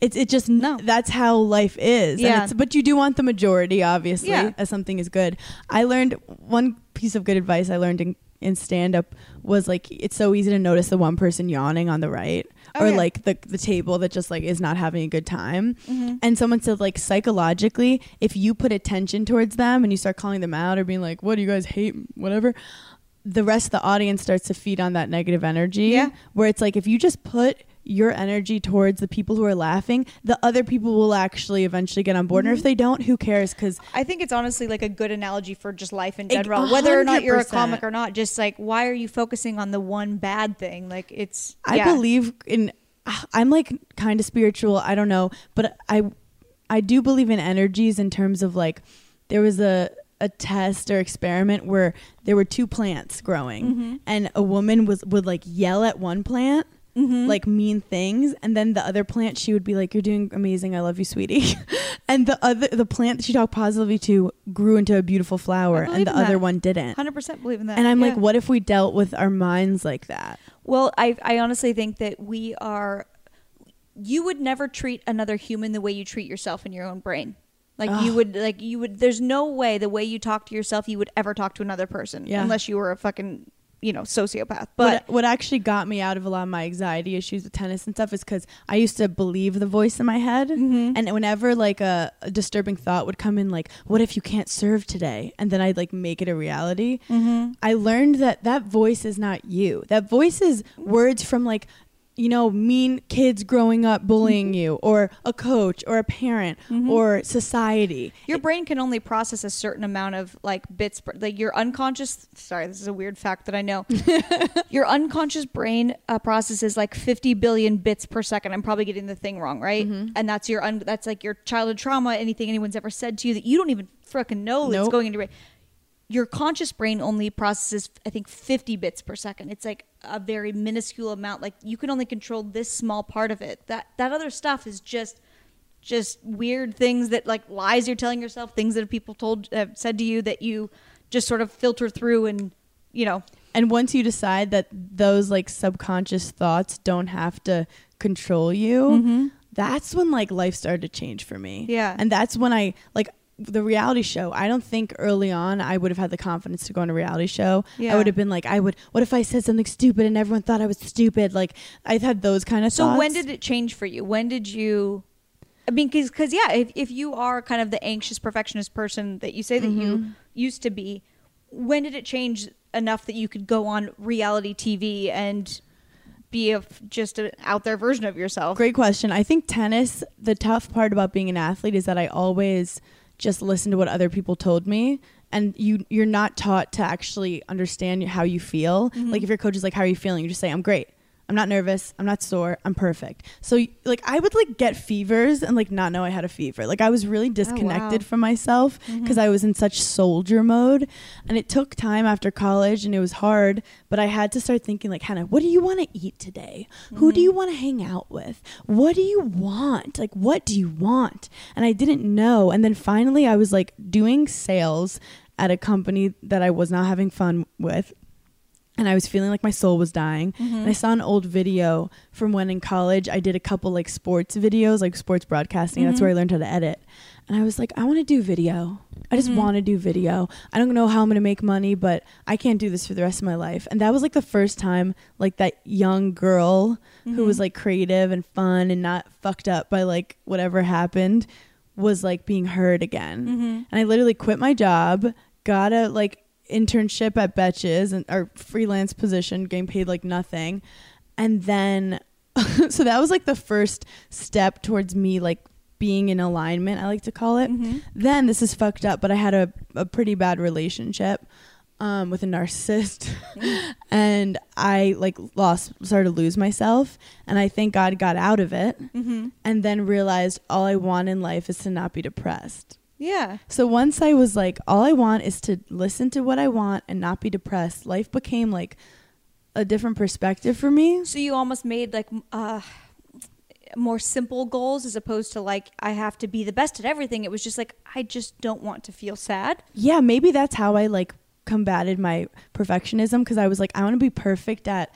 It's it just No. That's how life is. And Yeah. it's, but you do want the majority, obviously, Yeah. as something is good. I learned one piece of good advice I learned in in stand up was like it's so easy to notice the one person yawning on the right Oh, or yeah. like the the table that just like is not having a good time. Mm-hmm. And someone said like psychologically, if you put attention towards them and you start calling them out or being like, "What do you guys hate?" whatever, the rest of the audience starts to feed on that negative energy. Yeah. Where it's like if you just put your energy towards the people who are laughing, the other people will actually eventually get on board. And if they don't, who cares? Because I think it's honestly like a good analogy for just life in general. Whether or not you're a comic or not, just like why are you focusing on the one bad thing? Like it's I yeah. believe in. I'm like kind of spiritual. I don't know, but I I do believe in energies in terms of like there was a a test or experiment where there were two plants growing Mm-hmm. and a woman was would like yell at one plant Mm-hmm. like mean things and then the other plant she would be like you're doing amazing i love you sweetie <laughs> and the other the plant that she talked positively to grew into a beautiful flower and the other that. one didn't hundred percent believe in that. and i'm like what if we dealt with our minds like that Well, I I honestly think that we are. You would never treat another human the way you treat yourself in your own brain. Like you would, like you would. There's no way the way you talk to yourself, you would ever talk to another person, Yeah. unless you were a fucking, you know, sociopath. But what, what actually got me out of a lot of my anxiety issues with tennis and stuff is because I used to believe the voice in my head, Mm-hmm. and whenever like a, a disturbing thought would come in, like "What if you can't serve today?" and then I'd like make it a reality. Mm-hmm. I learned that that voice is not you. That voice is words from like. You know, mean kids growing up bullying mm-hmm. you, or a coach, or a parent, mm-hmm. or society. Your brain can only process a certain amount of like bits, per, like your unconscious. Sorry, this is a weird fact that I know. <laughs> your unconscious brain uh, processes like 50 billion bits per second. I'm probably getting the thing wrong, right? Mm-hmm. And that's your un- that's like your childhood trauma, anything anyone's ever said to you that you don't even freaking know that's Nope. going into your brain. Your conscious brain only processes, I think, 50 bits per second. It's like a very minuscule amount. Like you can only control this small part of it. That that other stuff is just just weird things that like lies you're telling yourself, things that people told uh, said to you that you just sort of filter through and you know And once you decide that those like subconscious thoughts don't have to control you, that's when like life started to change for me. Yeah. And that's when I like the reality show. I don't think early on I would have had the confidence to go on a reality show. Yeah. I would have been like, I would, what if I said something stupid and everyone thought I was stupid? Like, I've had those kind of So thoughts. when did it change for you? When did you? I mean, because yeah, if if you are kind of the anxious perfectionist person that you say that you mm-hmm. used to be, when did it change enough that you could go on reality TV and be a just an out there version of yourself? Great question. I think tennis, the tough part about being an athlete is that I always just listen to what other people told me. And you, you're not taught to actually understand how you feel. Mm-hmm. Like if your coach is like, "How are you feeling?" You just say, "I'm great. I'm not nervous. I'm not sore. I'm perfect." So like I would like get fevers and like not know I had a fever. Like I was really oh, disconnected from myself mm-hmm. because I was in such soldier mode. And it took time after college and it was hard, but I had to start thinking like, "Hannah, what do you want to eat today? Who do you mm-hmm. want to hang out with? What do you want? Like what do you want?" And I didn't know. And then finally I was like doing sales at a company that I was not having fun with and I was feeling like my soul was dying. And I mm-hmm. saw an old video from when in college I did a couple like sports videos, like sports broadcasting. That's where I mm-hmm. learned how to edit. And I was like, I want to do video. I just mm-hmm. want to do video. I don't know how I'm going to make money, but I can't do this for the rest of my life. And that was like the first time like that young girl who was like creative and fun and not fucked up by like whatever happened was like being heard again. And I literally quit my job, got a like internship at Betches and our freelance position, getting paid like nothing. And then <laughs> so that was like the first step towards me like being in alignment, I like to call it. Mm-hmm. Then this is fucked up, but I had a, a pretty bad relationship um, with a narcissist. <laughs> Mm. and I like lost started to lose myself and I thank God got out of it mm-hmm. and then realized all I want in life is to not be depressed. Yeah. So once I was like, all I want is to listen to what I want and not be depressed, life became like a different perspective for me. So you almost made like uh more simple goals as opposed to like I have to be the best at everything. It was just like I just don't want to feel sad. Yeah, maybe that's how I like combated my perfectionism because I was like, I want to be perfect at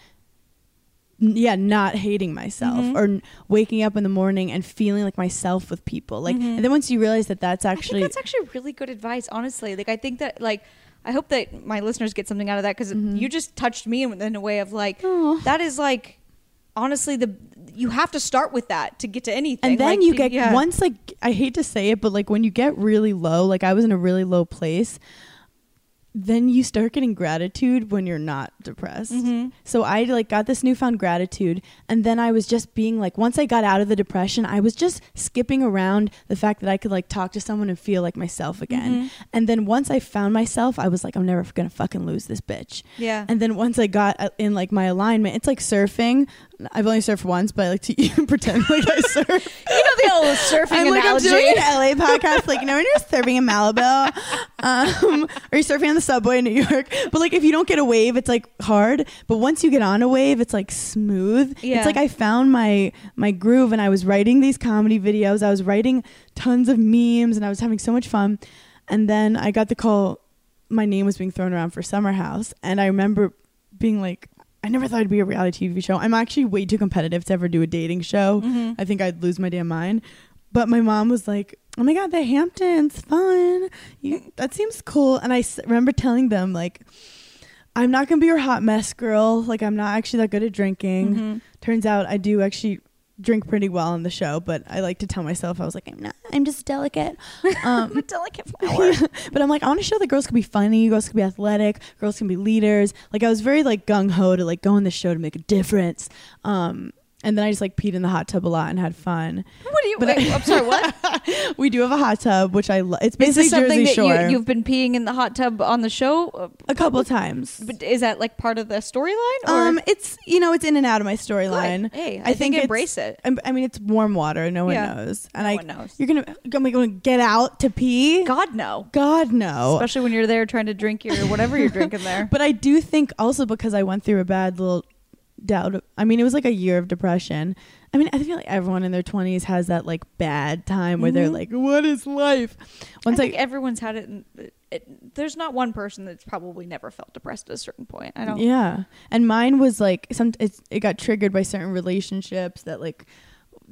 yeah, not hating myself Mm-hmm. or waking up in the morning and feeling like myself with people. Like, and then once you realize that that's actually Mm-hmm. I think that's actually really good advice, honestly. Like I think that like I hope that my listeners get something out of that because you just touched me in, in a way of like that is like honestly the you have to start with that to get to anything. and then Like, you get yeah. once like i hate to say it but like when you get really low like i was in a really low place then you start getting gratitude when you're not depressed. Mm-hmm. So I like got this newfound gratitude and then I was just being like once I got out of the depression, I was just skipping around the fact that I could like talk to someone and feel like myself again. Mhm. And then once I found myself, I was like I'm never going to fucking lose this bitch. Yeah. And then once I got uh, in like my alignment, it's like surfing. I've only surfed once, but I like to <laughs> even pretend like I surf. you know the old surfing I'm like, I'm doing an LA podcast. Like, you know, when you're surfing in Malibu, um, or you're surfing on the subway in New York. But like, if you don't get a wave, it's like hard. But once you get on a wave, it's like smooth. Yeah. It's like I found my my groove, and I was writing these comedy videos. I was writing tons of memes, and I was having so much fun. And then I got the call. My name was being thrown around for Summer House, and I remember being like. I never thought it'd be a reality TV show. I'm actually way too competitive to ever do a dating show. Mhm. I think I'd lose my damn mind. But my mom was like, "Oh my god, the Hamptons, fun. You, that seems cool." And I s- remember telling them like, "I'm not gonna be your hot mess girl. Like, I'm not actually that good at drinking. Mhm. Turns out I do actually drink pretty well on the show, but I like to tell myself I was like, I'm not. I'm just delicate. Um, I'm <laughs> a delicate flower. <laughs> but I'm like, I want to show that girls can be funny, girls can be athletic, girls can be leaders. Like I was very like gung ho to like go on the show to make a difference. Um, and then I just like peed in the hot tub a lot and had fun. What do you? But wait, I- I'm sorry. What? <laughs> we do have a hot tub, which I love. It's Is basically this something Jersey that you, Shore. you've been peeing in the hot tub on the show? A couple times. But is that like part of the storyline? Um, it's you know it's in and out of my storyline. Hey, I, I think, think embrace it. I'm- mean, it's warm water. No one Yeah. knows, and no I one knows. you're gonna gonna, gonna get out to pee. God no. God no. Especially when you're there trying to drink your whatever you're drinking there. <laughs> But I do think also because I went through a bad little doubt. I mean, it was like a year of depression. I mean, I feel like everyone in their 20s has that like bad time where they're Mhm. like, "What is life?" Once I I, think everyone's had it, and it, it. There's not one person that's probably never felt depressed at a certain point. I don't. yeah, and mine was like some. It's, it got triggered by certain relationships that like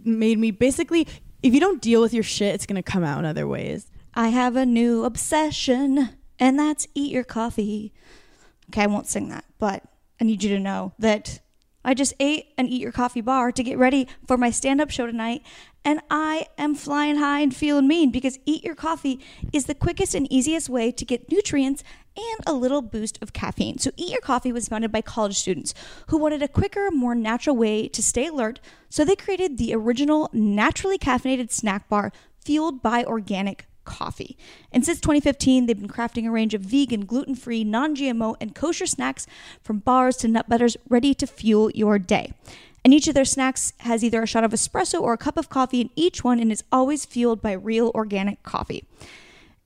made me basically. If you don't deal with your shit, it's gonna come out in other ways. I have a new obsession, and that's eat your coffee. Okay, I won't sing that, but I need you to know that I just ate an eat your coffee bar to get ready for my stand up show tonight, and I am flying high and feeling mean because eat your coffee is the quickest and easiest way to get nutrients and a little boost of caffeine. So, Eat Your Coffee was founded by college students who wanted a quicker, more natural way to stay alert, so they created the original naturally caffeinated snack bar fueled by organic coffee. And since 2015, they've been crafting a range of vegan, gluten free, non GMO, and kosher snacks from bars to nut butters ready to fuel your day. And each of their snacks has either a shot of espresso or a cup of coffee in each one and is always fueled by real organic coffee.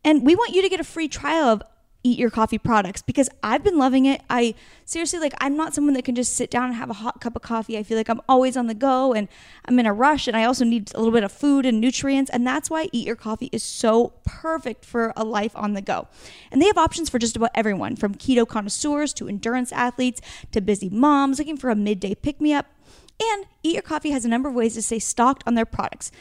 And we want you to get a free trial of Eat Your Coffee products because I've been loving it. I seriously like I'm not someone that can just sit down and have a hot cup of coffee. I feel like I'm always on the go and I'm in a rush and I also need a little bit of food and nutrients and that's why Eat Your Coffee is so perfect for a life on the go. And they have options for just about everyone from keto connoisseurs to endurance athletes to busy moms looking for a midday pick me up. And Eat Your Coffee has a number of ways to stay stocked on their products.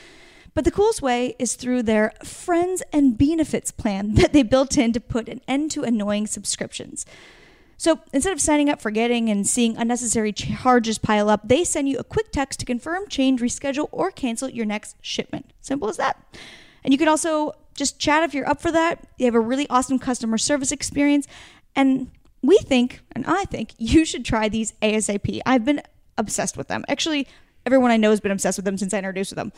But the coolest way is through their friends and benefits plan that they built in to put an end to annoying subscriptions. So instead of signing up, forgetting, and seeing unnecessary charges pile up, they send you a quick text to confirm, change, reschedule, or cancel your next shipment. Simple as that. And you can also just chat if you're up for that. They have a really awesome customer service experience. And we think, and I think, <laughs> you should try these ASAP. I've been obsessed with them. Actually, everyone I know has been obsessed with them since I introduced them.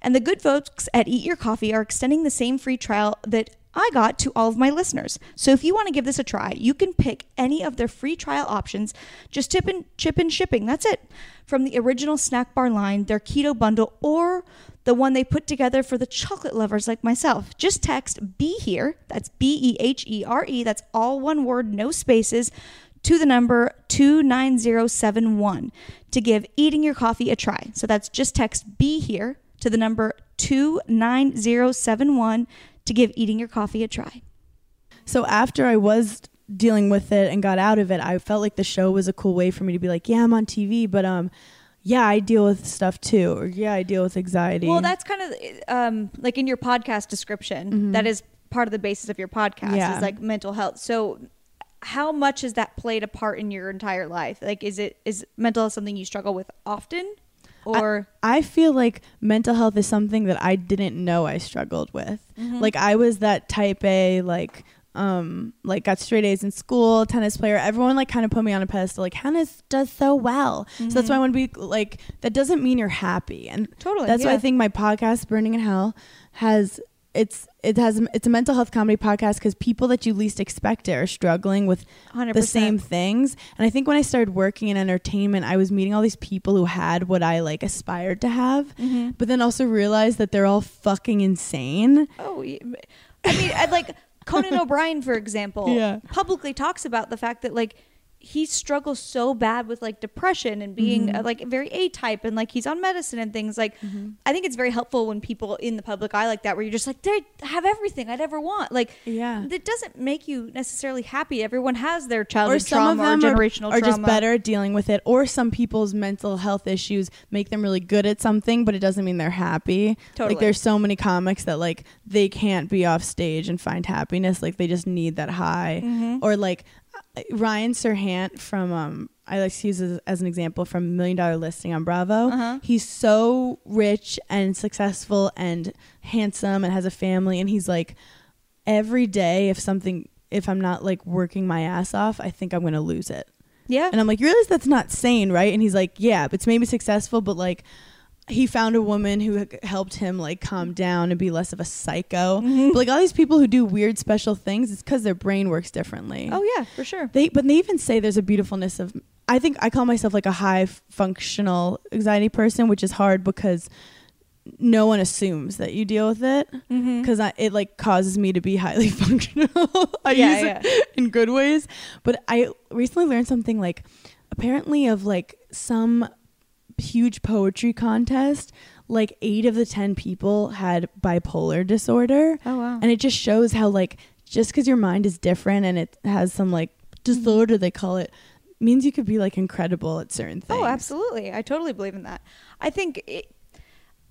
And the good folks at Eat Your Coffee are extending the same free trial that I got to all of my listeners. So if you want to give this a try, you can pick any of their free trial options. Just tip in, chip in shipping. That's it. From the original snack bar line, their keto bundle, or the one they put together for the chocolate lovers like myself. Just text be here. That's B E H E R E. That's all one word, no spaces to the number 29071 to give Eating Your Coffee a try. So that's just text be here to the number 29071 to give Eating Your Coffee a try. So after I was dealing with it and got out of it, I felt like the show was a cool way for me to be like, yeah, I'm on TV, but um, yeah, I deal with stuff too, or yeah, I deal with anxiety. Well, that's kind of um, like in your podcast description. that is part of the basis of your podcast Yeah. is like mental health. So, how much has that played a part in your entire life? Like, is it is mental health something you struggle with often, or I feel like mental health is something that I didn't know I struggled with. Mm-hmm. Like I was that type A, like um like got straight A's in school, tennis player. Everyone like kind of put me on a pedestal like Hannah does so well. So that's why I want to be like that doesn't mean you're happy. And Totally, That's why I think my podcast Berning in Hell has it's it has it's a mental health comedy podcast cuz people that you least expect it are struggling with 100%. the same things. And I think when I started working in entertainment, I was meeting all these people who had what I like aspired to have, Mm-hmm. but then also realized that they're all fucking insane. Oh. I mean, I'd like Conan <laughs> O'Brien, for example, Yeah. publicly talks about the fact that like he struggles so bad with like depression and being Mm-hmm. uh, like very A type and like he's on medicine and things. Like, I think it's very helpful when people in the public eye like that, where you're just like they have everything I'd ever want. Like, Yeah. that doesn't make you necessarily happy. Everyone has their Or childhood some of trauma them or are, generational are trauma. just better at dealing with it. Or some people's mental health issues make them really good at something, but it doesn't mean they're happy. Totally. Like there's so many comics that like they can't be off stage and find happiness. Like they just need that high. Mm-hmm. Or like Ryan Serhant from um I like to use as, as an example from Million Dollar Listing on Bravo. Uh-huh. He's so rich and successful and handsome and has a family and he's like every day if something if I'm not like working my ass off, I think I'm going to lose it. Yeah. And I'm like, you realize that's not sane, right? And he's like, yeah, but it's made me successful, but like he found a woman who helped him like calm down and be less of a psycho. Mm-hmm. But like all these people who do weird special things, it's because their brain works differently. oh yeah, for sure. They but they even say there's a beautifulness of I think I call myself like a high functional anxiety person, which is hard because no one assumes that you deal with it Mm-hmm. because it like causes me to be highly <laughs> functional. I Yeah, use it in good ways, but I recently learned something like apparently of like some huge poetry contest. Like eight of the ten people had bipolar disorder, Oh wow. and it just shows how like just because your mind is different and it has some like disorder they call it means you could be like incredible at certain things. Oh, absolutely. I totally believe in that. I think it,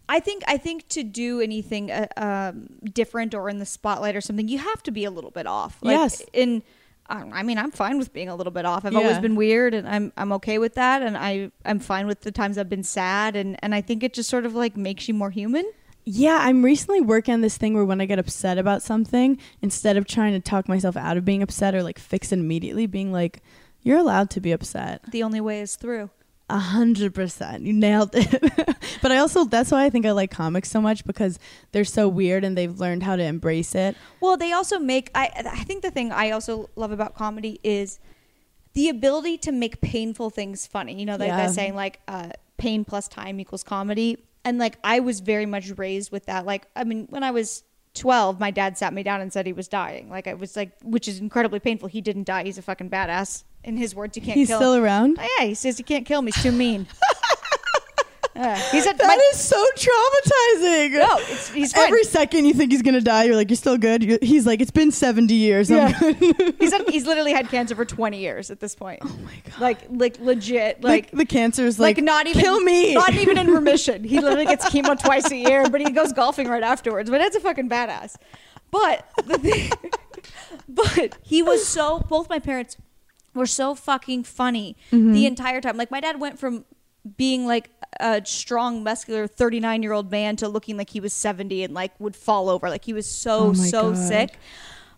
I think I think to do anything uh, um, different or in the spotlight or something, you have to be a little bit off. Like, Yes. In I mean, I'm fine with being a little bit off. I've always been weird, and I'm I'm okay with that. And I I'm fine with the times I've been sad, and and I think it just sort of like makes you more human. Yeah, I'm recently working on this thing where when I get upset about something, instead of trying to talk myself out of being upset or like fix it immediately, being like, "You're allowed to be upset." The only way is through. A hundred percent, you nailed it. <laughs> but I also that's why I think I like comics so much because they're so weird and they've learned how to embrace it. Well, they also make. I I think the thing I also love about comedy is the ability to make painful things funny. You know, like Yeah. they're saying like uh, pain plus time equals comedy, and like I was very much raised with that. Like, I mean, when I was. 12 my dad sat me down and said he was dying like i was like which is incredibly painful he didn't die he's a fucking badass in his words you can't He's kill still around. Oh, yeah he says you can't kill me he's too mean Yeah. he's at That my, is so traumatizing. no it's, he's fine. Every second you think he's gonna die, you're like, "You're still good." You- He's like, "It's been 70 years." I'm Yeah. good. <laughs> he's had, he's literally had cancer for 20 years at this point oh my god. like like legit like like the cancer's like, like, not even kill me. not even in <laughs> remission he literally gets chemo twice a year but he goes golfing right afterwards but that's a fucking badass but the thing, <laughs> but he was so both my parents were so fucking funny Mm-hmm. the entire time like my dad went from being like a strong muscular 39 year old man to looking like he was 70 and like would fall over like he was so Oh so God. sick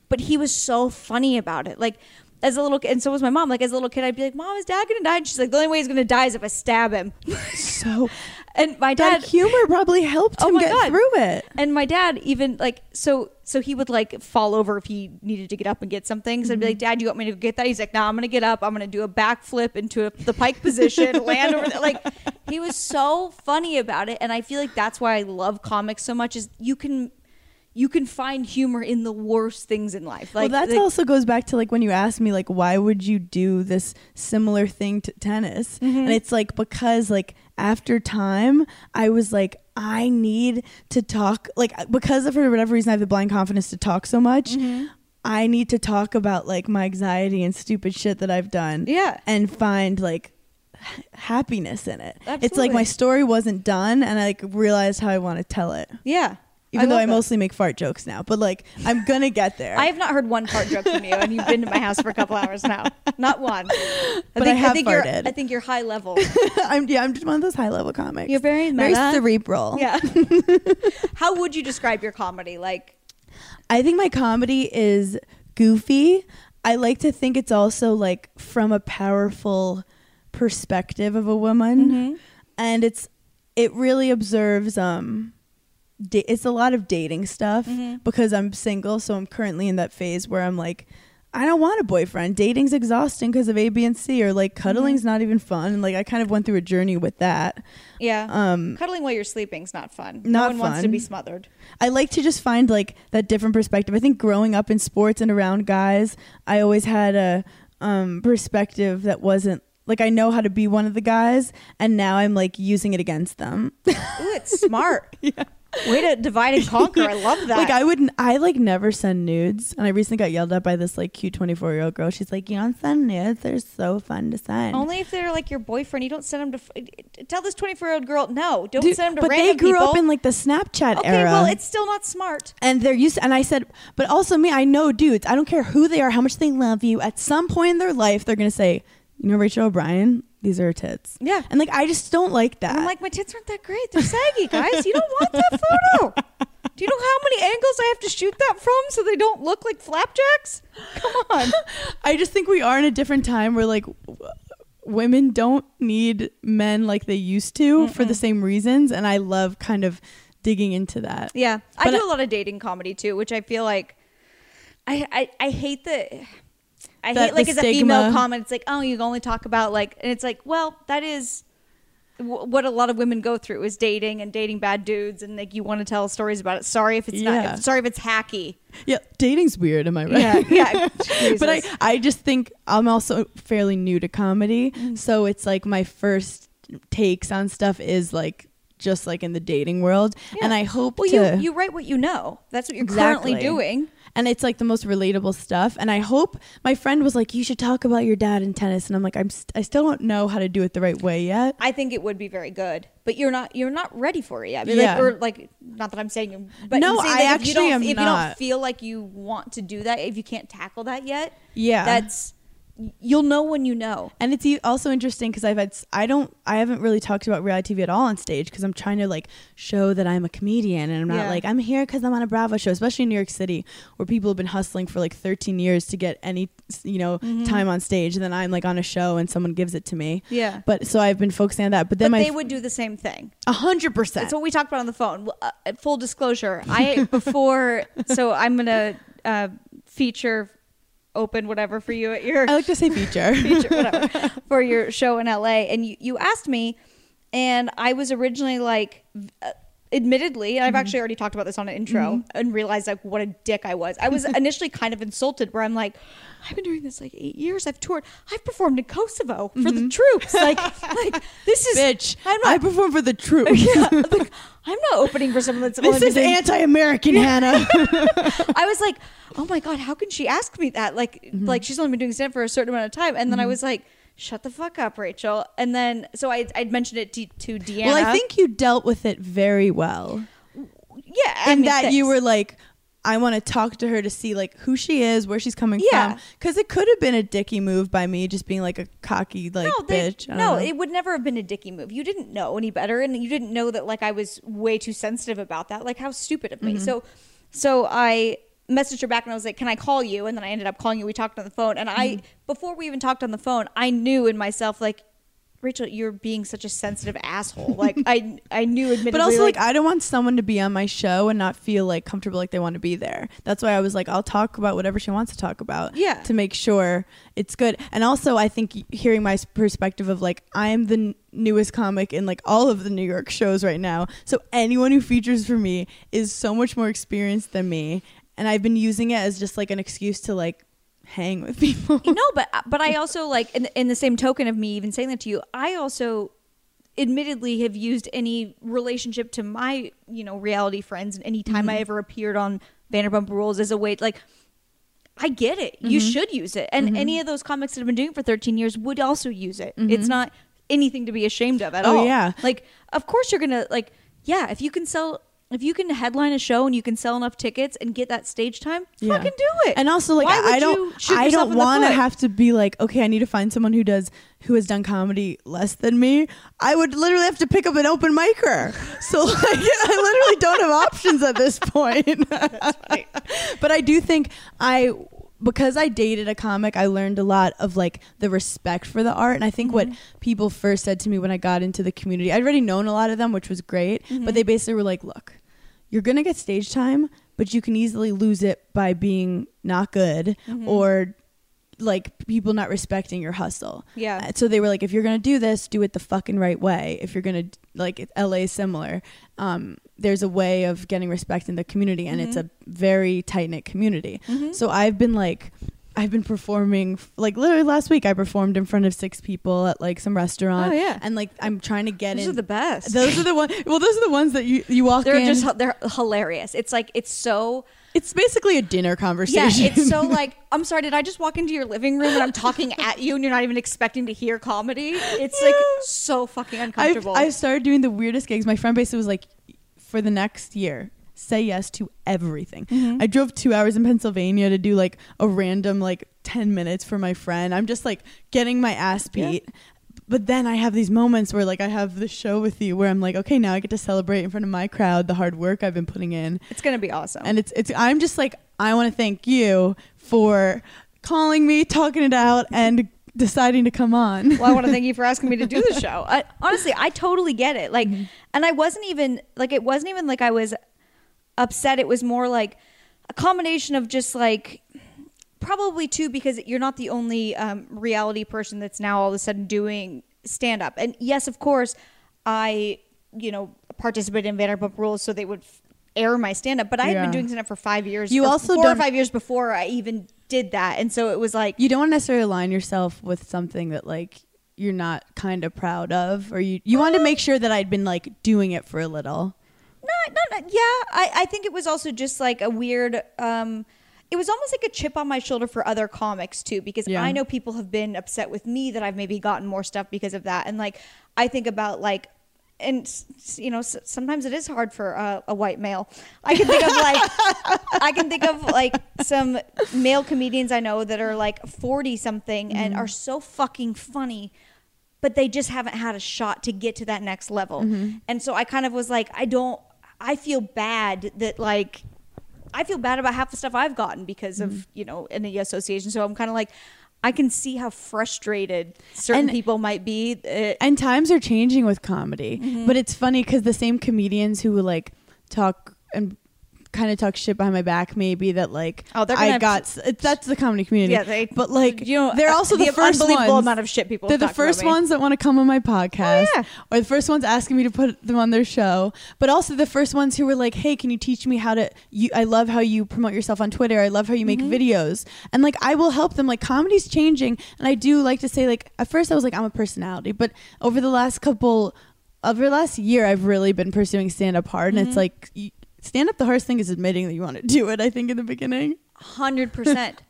but he was so funny about it like as a little kid, and so was my mom. Like as a little kid, I'd be like, "Mom, is Dad gonna die?" And she's like, "The only way he's gonna die is if I stab him." <laughs> so and my that dad, humor probably helped Oh him my get God. through it. and my dad even like so so he would like fall over if he needed to get up and get something. So I'd be Mm-hmm. like, "Dad, you want me to go get that?" He's like, "No, I'm gonna get up. I'm gonna do a backflip into a, the pike position, <laughs> land over." There. Like he was so funny about it, and I feel like that's why I love comics so much. Is you can you can find humor in the worst things in life. Like well, that like- also goes back to like when you asked me like why would you do this similar thing to tennis, Mm-hmm. and it's like because like after time I was like I need to talk like because of for whatever reason I have the blind confidence to talk so much. Mm-hmm. I need to talk about like my anxiety and stupid shit that I've done. Yeah. and find like h- happiness in it. It's like my story wasn't done, and I like realized how I want to tell it. yeah. Even though I that. mostly make fart jokes now, but like I'm gonna get there. I have not heard one fart joke from you, and you've been to my house for a couple hours now. Not one. I <laughs> But I have think you're, farted. I think you're high level. <laughs> I'm yeah, I'm just one of those high level comics. You're very very cerebral. Yeah. <laughs> How would you describe your comedy? Like, I think my comedy is goofy. I like to think it's also like from a powerful perspective of a woman, Mhm. and it's it really observes um. Da- it's a lot of dating stuff Mhm. because I'm single, so I'm currently in that phase where I'm like, I don't want a boyfriend. Dating's exhausting because of A, B, and C, or like cuddling's not even fun. And like I kind of went through a journey with that. Yeah. Um, Cuddling while you're sleeping's not fun. Not no one wants to be smothered. I like to just find like that different perspective. I think growing up in sports and around guys, I always had a um, perspective that wasn't like I know how to be one of the guys, and now I'm like using it against them. Ooh, it's smart. <laughs> Way to divide and conquer. I love <laughs> that. like I wouldn't, I like never send nudes, and I recently got yelled at by this like cute 24 year old girl. She's like, "You don't send nudes? They're so fun to send." Only if they're like your boyfriend. You don't send them to. F- eh, eh, tell this 24 year old girl, no, don't Dude, send them to but random they grew people. up in like the Snapchat okay, era. well, it's still not smart. and they're used to, and I said, but also me, I know dudes. I don't care who they are, how much they love you. At some point in their life, they're gonna say, "You know, Rachael O'Brien, these are her tits." Yeah. And like, I just don't like that. And I'm like, my tits aren't that great. They're saggy, guys. You don't want that photo. <laughs> Do you know how many angles I have to shoot that from so they don't look like flapjacks? Come on. I just think we are in a different time where like w- women don't need men like they used to for the same reasons, and I love kind of digging into that. Yeah, I do I- a lot of dating comedy too, which I feel like I I, I hate the. I hate like as a female comment, it's like, oh, you only talk about like, and it's like, well, that is w- what a lot of women go through is dating and dating bad dudes, and like you want to tell stories about it. Sorry if it's Yeah. not. Sorry if it's hacky. Yeah, dating's weird. Am I right? Yeah, yeah. <laughs> but I, I just think I'm also fairly new to comedy, Mm. so it's like my first takes on stuff is like just like in the dating world, Yeah. and I hope Well, to. you you write what you know. That's what you're Exactly. currently doing. And it's like the most relatable stuff. And I hope my friend was like, "You should talk about your dad in tennis," and I'm like, "I'm st- I still don't know how to do it the right way yet." I think it would be very good, but you're not you're not ready for it yet. Yeah. like, or like not that I'm saying, you- but No, saying I if you actually don't, am if you don't feel like you want to do that, if you can't tackle that yet, Yeah, that's you'll know when you know. And it's also interesting because I've had I don't I haven't really talked about reality TV at all on stage because I'm trying to like show that I'm a comedian and I'm not Yeah. like I'm here because I'm on a Bravo show, especially in New York City where people have been hustling for like 13 years to get any you know Mm-hmm. time on stage, and then I'm like on a show and someone gives it to me. Yeah. But so I've been focusing on that. But then But they would do the same thing. a hundred percent. That's what we talked about on the phone. Uh, full disclosure, I <laughs> before, so I'm gonna uh, feature, open whatever for you at your I like to say feature. <laughs> feature, whatever, <laughs> for your show in LA. And you, you asked me, and I was originally like, uh, admittedly, and I've actually already talked about this on an intro and realized like what a dick I was. I was <laughs> initially kind of insulted where I'm like, I've been doing this like eight years. I've toured. I've performed in Kosovo for the troops. Like, <laughs> like this is Bitch, I'm not, I perform for the troops. <laughs> yeah, <laughs> like, I'm not opening for someone that's. This is anti-American, Hannah. I was like, oh my god, how can she ask me that? Like, Mm-hmm. like she's only been doing stand for a certain amount of time, and then I was like, shut the fuck up, Rachael. And then so I I'd mentioned it to, to Deanna. well, I think you dealt with it very well. yeah, I and mean, that you were like I want to talk to her to see like who she is, where she's coming Yeah. from. Because it could have been a dicky move by me, just being like a cocky like no, they- bitch. No, know. it would never have been a dicky move. You didn't know any better, and you didn't know that like I was way too sensitive about that. Like how stupid of me. Mm-hmm. So, so I messaged her back and I was like, "Can I call you?" And then I ended up calling you. We talked on the phone, and I Mm-hmm. before we even talked on the phone, I knew in myself like. Rachael, you're being such a sensitive asshole. Like I, I knew <laughs> admittedly. but also like, I don't want someone to be on my show and not feel like comfortable like they want to be there. That's why I was like I'll talk about whatever she wants to talk about. Yeah. To make sure it's good. And also I think hearing my perspective of like I'm the n- newest comic in like all of the New York shows right now. So anyone who features for me is so much more experienced than me and I've been using it as just like an excuse to like hang with people. <laughs> no, but but I also like in, in the same token of me even saying that to you, I also admittedly have used any relationship to my you know reality friends and any time I mm-hmm. ever appeared on Vanderpump Rules as a way like. I get it. You mm-hmm. should use it, and any mm-hmm. of those comics that have been doing it for 13 years would also use it. It's not anything to be ashamed of at Oh, all. yeah. like of course you're gonna like yeah. If you can sell, if you can headline a show and you can sell enough tickets and get that stage time, Yeah. fucking do it. And also, like, I, would I you don't, I don't want to have to be like, okay, I need to find someone who does, who has done comedy less than me. I would literally have to pick up an open micer. So, <laughs> like, I literally don't have options at this point. <laughs> <laughs> but I do think I because I dated a comic, I learned a lot of like the respect for the art. And I think what mm-hmm. people first said to me when I got into the community, I'd already known a lot of them, which was great. But mm-hmm. they basically were like, look, you're going to get stage time, but you can easily lose it by being not good or like people not respecting your hustle. Yeah. Uh, So they were like, if you're gonna do this, do it the fucking right way. If you're gonna like LA is similar, um, there's a way of getting respect in the community, and it's a very tight knit community. So I've been like. I've been performing like literally last week. I performed in front of six people at like some restaurant. Oh, yeah. and like I'm trying to get Those in. Those are the best. those are the ones. Well, those are the ones that you you walk in they're in. just they're hilarious. It's like it's so it's basically a dinner conversation. yeah. It's so <laughs> like I'm sorry. Did I just walk into your living room and I'm talking at you and you're not even expecting to hear comedy? It's like so fucking I've, uncomfortable. I started doing the weirdest gigs. My friend basically was like, for the next year, say yes to everything. Mm-hmm. I drove two hours in Pennsylvania to do like a random like 10 minutes for my friend. I'm just like getting my ass Yeah. beat. But then I have these moments where like I have the show with you where I'm like, okay, now I get to celebrate in front of my crowd the hard work I've been putting in. it's gonna be awesome. And it's it's I'm just like I want to thank you for calling me, talking it out and deciding to come on. well, I want to thank you for asking me to do the <laughs> show. I, honestly, I totally get it. Like, and I wasn't even like it wasn't even like I was upset. It was more like a combination of just like probably too because you're not the only um, reality person that's now all of a sudden doing stand up. And yes, of course, I you know participated in Vanderpump Rules so they would f- air my stand up. But I had Yeah. been doing stand up for five years. You also four or don't- five years before I even did that, and so it was like you don't want to necessarily align yourself with something that like you're not kind of proud of or you you wanted to make sure that I'd been like doing it for a little. Not, not- yeah. I, I think it was also just like a weird. Um, it was almost like a chip on my shoulder for other comics too, because Yeah. I know people have been upset with me that I've maybe gotten more stuff because of that, and like I think about like. And you know, sometimes it is hard for uh, a white male. I can think of like, I can think of like some male comedians I know that are like forty something and are so fucking funny, but they just haven't had a shot to get to that next level. And so I kind of was like, I don't, I feel bad that like, I feel bad about half the stuff I've gotten because of, you know, in the association. So I'm kind of like, I can see how frustrated certain And- people might be. Uh, And times are changing with comedy. Mm-hmm. But it's funny cuz the same comedians who like talk and kind of talk shit behind my back maybe that like Oh, they're I got that's the comedy community. Yeah, they- but like you know, they're also the the, first unbelievable ones. amount of shit people They're the first. Oh, ones that want to come on my podcast, yeah. or the first ones asking me to put them on their show. But also the first ones who were like, "Hey, can you teach me how to? You, I love how you promote yourself on Twitter. I love how you make Mm-hmm. videos, and like I will help them. Like comedy's changing, and I do like to say like at first I was like I'm a personality, but over the last couple, over the last year, I've really been pursuing stand up hard, and Mm-hmm. it's like. Stand up, the hardest thing is admitting that you want to do it. I think in the beginning. hundred percent,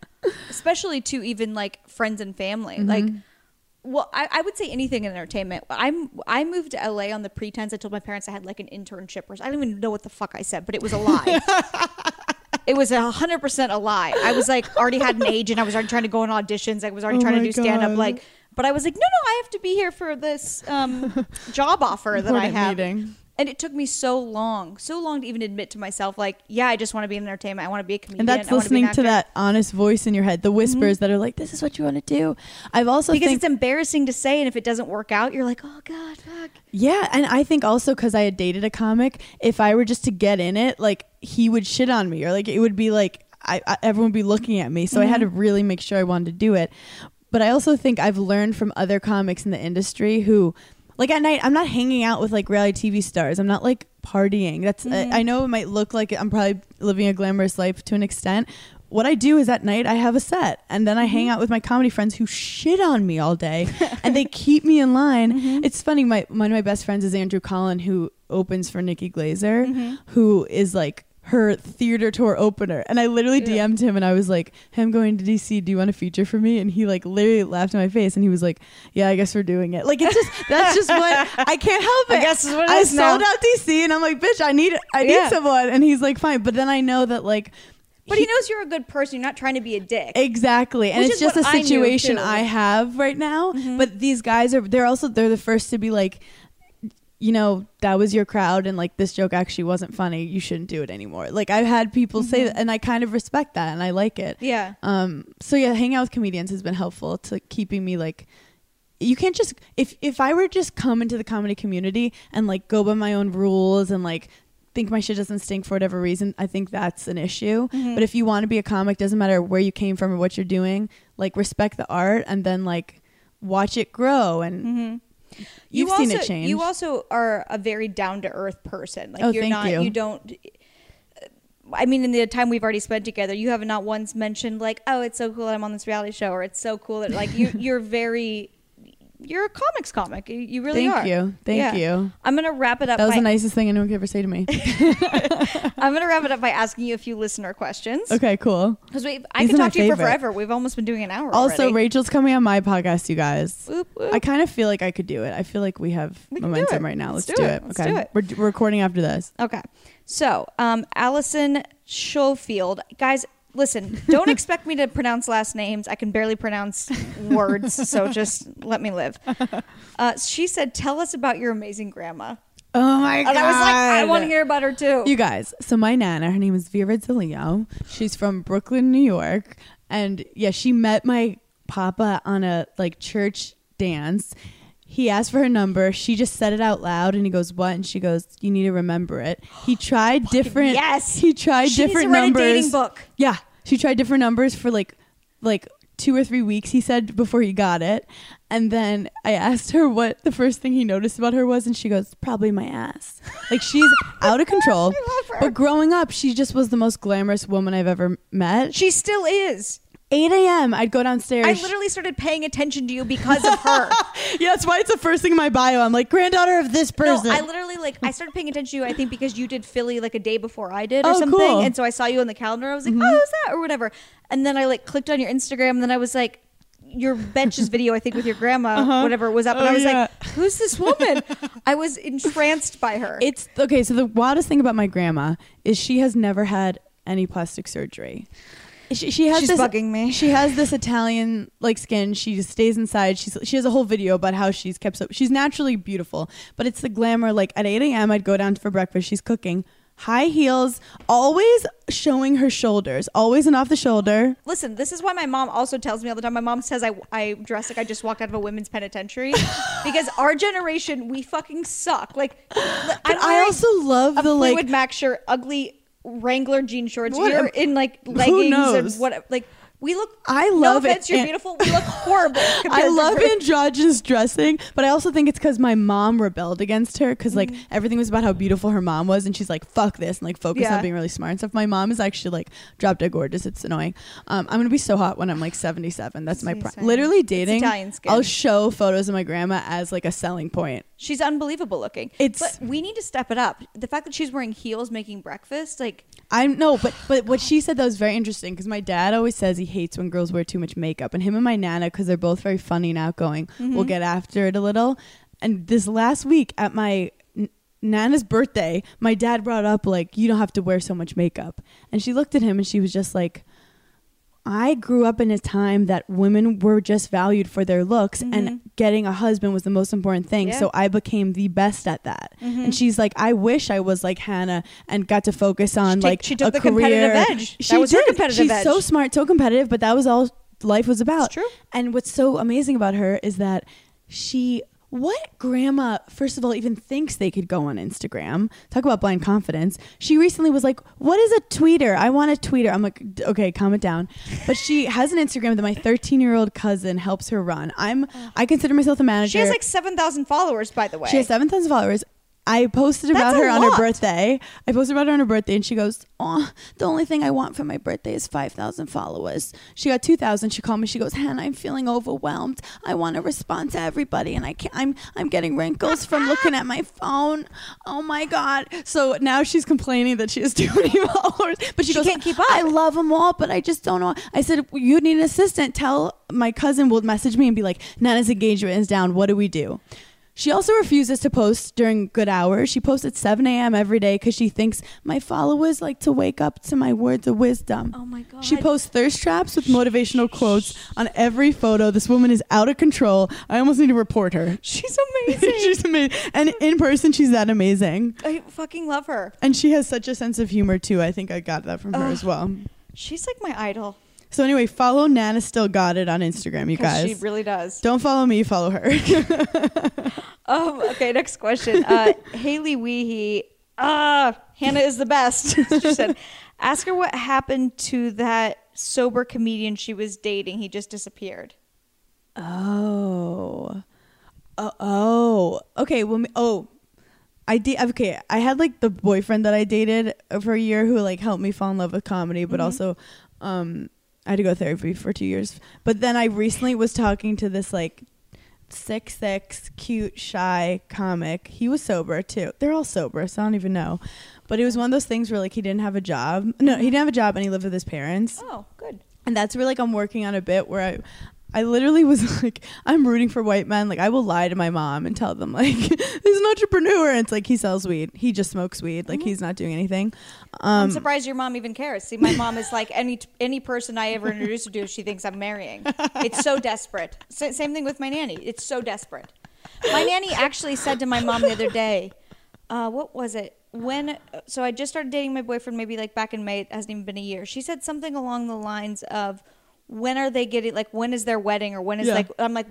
especially to even like friends and family. Like, well, I, I would say anything in entertainment. I'm I moved to LA on the pretense I told my parents I had like an internship or I don't even know what the fuck I said, but it was a lie. <laughs> it was a hundred percent a lie. I was like already had an agent. I was already trying to go on auditions. I was already Oh trying to do stand up. Like, but I was like, no, no, I have to be here for this um, job offer that I have. meeting. And it took me so long, so long to even admit to myself, like, yeah, I just want to be in entertainment. I want to be a comedian. And that's listening to that honest voice in your head, the mm-hmm. whispers that are like, "This is what you want to do." I've also because think, it's embarrassing to say, and if it doesn't work out, you're like, oh god, fuck. yeah, and I think also because I had dated a comic, if I were just to get in it, like he would shit on me, or like it would be like I, I everyone would be looking at me. So I had mm-hmm. to really make sure I wanted to do it. But I also think I've learned from other comics in the industry who. Like at night, I'm not hanging out with like reality TV stars. I'm not like partying. That's I, I mm-hmm. know it might look like I'm probably living a glamorous life to an extent. What I do is at night I have a set, and then I hang mm-hmm. out with my comedy friends who shit on me all day, <laughs> and they keep me in line. Mm-hmm. It's funny. My one of my best friends is Andrew Collin, who opens for Nikki Glazer, who is like her theater tour opener. And I literally Yeah. DM'd him and I was like, hey, I'm going to DC. Do you want to feature for me? And he like literally laughed in my face and he was like, Yeah, I guess we're doing it. Like it's just that's just what <laughs> I can't help it. I guess it's what it I is now. sold out DC and I'm like, bitch, I need I need Yeah. someone. And he's like, fine. But then I know that like But he, knows you're a good person. You're not trying to be a dick. Exactly. And Which it's just a I situation. Mm-hmm. I have right now. But these guys are they're also they're the first to be like you know, that was your crowd and like this joke actually wasn't funny, you shouldn't do it anymore. Like I've had people say that and I kind of respect that and I like it. Yeah. Um so yeah, hanging out with comedians has been helpful to keeping me like you can't just if if I were just come into the comedy community and like go by my own rules and like think my shit doesn't stink for whatever reason, I think that's an issue. Mhm. But if you want to be a comic, doesn't matter where you came from or what you're doing, like respect the art and then like watch it grow and Mm-hmm. You've you seen also, it change. You also are a very down to earth person. Like Oh, you're thank not. you. don't. I mean, in the time we've already spent together, you have not once mentioned like, "Oh, it's so cool that I'm on this reality show," or "It's so cool that like you <laughs> you're very." You're a comics comic. You- really Thank are. you. Thank Yeah. you. I'm gonna wrap it up. That was by, the nicest thing anyone could ever say to me. <laughs> I'm gonna wrap it up by asking you a few listener questions. okay, cool. Because we, I These are my talk to you for favorite. forever. We've almost been doing an hour. Also, already. Rachael's coming on my podcast, you guys. Whoop, whoop. I kind of feel like I could do it. I feel like we have We can do momentum it. right now. Let's do it. Let's okay. do it. We're, we're recording after this. Okay. So, um, Allison Schofield. Guys, listen, don't expect me to pronounce last names. I can barely pronounce words, so <laughs> just let me live. Uh, she said, Tell us about your amazing grandma. Oh my And I was like, I want to hear about her too. You guys, so my nana, her name is Vera Zilio. She's from Brooklyn, New York. And yeah, she met my papa on a like church dance. He asked for her number. She just said it out loud and he goes, What? And she goes, You need to remember it. He <gasps> tried different yes. He tried She needs different to write numbers. a dating book. Yeah. She tried different numbers for like like two or three weeks, he said, before he got it. And then I asked her what the first thing he noticed about her was, and she goes, Probably my ass. Like she's <laughs> out of control. I love her. But growing up, she just was the most glamorous woman I've ever met. She still is. 8 a.m. I'd go downstairs. I literally started paying attention to you because of her. <laughs> yeah, that's why it's the first thing in my bio. I'm like granddaughter of this person. No. I literally like I started paying attention to you. I think because you did Philly like a day before I did or Oh, something, cool. Mm-hmm. and so I saw you on the calendar. I was like, oh, who's that or whatever. And then I like clicked on your Instagram, and then I was like, your benches video, I think with your grandma, <laughs> whatever was up, and Oh, I was yeah. like, who's this woman? <laughs> I was entranced by her. It's okay. So the wildest thing about my grandma is she has never had any plastic surgery. She, she has She's this, bugging me. She has this Italian like skin. She just stays inside. She's she has a whole video about how she's kept so she's naturally beautiful, but it's the glamour. Like at 8 a.m., I'd go down for breakfast. She's cooking. High heels, always showing her shoulders, always an off the shoulder. Listen, this is why my mom also tells me all the time. My mom says I, I dress like I just walked out of a women's penitentiary <laughs> because our generation we fucking suck. Like, But I'm I also love a the Fleetwood like Mac shirt, ugly Wrangler jean shorts. What You're am- in like who leggings knows? and what like we look. I no love it, offense, you're beautiful. We look horrible. <laughs> I love her. androgynous dressing, but I also think it's because my mom rebelled against her because like everything was about how beautiful her mom was, and she's like, "Fuck this," and like focus Yeah. on being really smart and stuff. My mom is actually like drop dead gorgeous. It's annoying. Um, I'm gonna be so hot when I'm like 77. That's my same. literally dating. I'll show photos of my grandma as like a selling point. She's unbelievable looking. It's- but we need to step it up. The fact that she's wearing heels making breakfast, like I'm no, but but what she said that was very interesting because my dad always says he hates when girls wear too much makeup, and him and my nana because they're both very funny and outgoing mm-hmm. will get after it a little. And this last week at my nana's birthday, my dad brought up like you don't have to wear so much makeup, and she looked at him and she was just like. I grew up in a time that women were just valued for their looks and mm-hmm. getting a husband was the most important thing. Yeah. So I became the best at that. And mm-hmm. she's like, I wish I was like Hannah and got to focus on took- like she took a the competitive career. edge. That She was her competitive She's edge. so smart, so competitive, but that was all life was about. It's true. And what's so amazing about her is that she what grandma first of all even thinks they could go on Instagram. Talk about blind confidence. She recently was like, "What is a tweeter? I want a tweeter." I'm like, "Okay, calm it down." But she <laughs> has an Instagram that my 13-year-old cousin helps her run. I'm I consider myself a manager. she has like seven thousand followers. By the way, She has 7,000 followers. I posted about That's her on lot. her birthday. I posted about her on her birthday, and she goes, "Oh, the only thing I want for my birthday is 5,000 followers." She got 2,000. She called me. She goes, "Hannah, I'm feeling overwhelmed. I want to respond to everybody, and I can't. I'm I'm getting wrinkles from <laughs> looking at my phone. Oh my god!" So now she's complaining that she has too many <laughs> followers, but she, She goes, can't keep up. I love them all, but I just don't know. I said, "You need an assistant. Tell my cousin will message me and be like, Nana's engagement is down. What do we do?" She also refuses to post during good hours. She posts at 7 a.m. every day because she thinks my followers like to wake up to my words of wisdom. Oh my god. She posts thirst traps with motivational quotes on every photo. This woman is out of control. I almost need to report her. She's <laughs> amazing. she's amazing. And in person, she's that amazing. I fucking love her. And she has such a sense of humor, too. I think I got that from her Ugh. as well. She's like my idol. So, anyway, follow Nana Still Got It on Instagram, you guys. She really does. Don't follow me, follow her. <laughs> Um, okay, next question. Uh, <laughs> Haley Weehee. Ah, Hannah is the best. <laughs> she said, ask her what happened to that sober comedian she was dating. He just disappeared. Oh. Oh, oh. Okay. Well, me- oh, I did. Okay, I had like the boyfriend that I dated for a year who like helped me fall in love with comedy, but Mhm. also, um, I had to go to therapy for two years. But then I recently was talking to this like six six cute shy comic. He was sober too. They're all sober, so I don't even know. But it was one of those things where like he didn't have a job. No, he didn't have a job, and he lived with his parents Oh, good. and that's where like I'm working on a bit where I I literally was <laughs> like I'm rooting for white men like I will lie to my mom and tell them like <laughs> he's an entrepreneur and it's like he sells weed he just smokes weed like Mhm. he's not doing anything I'm um surprised your mom even cares. See, my mom is like any any person I ever introduce her to, she thinks I'm marrying. It's so desperate. <laughs> Sa- same thing with my nanny. It's so desperate. My nanny actually said to my mom the other day, uh, "What was it? When? So I just started dating my boyfriend, maybe like back in May. It hasn't even been a year. She said something along the lines of." When are they getting like when is their wedding or when is Yeah. like I'm like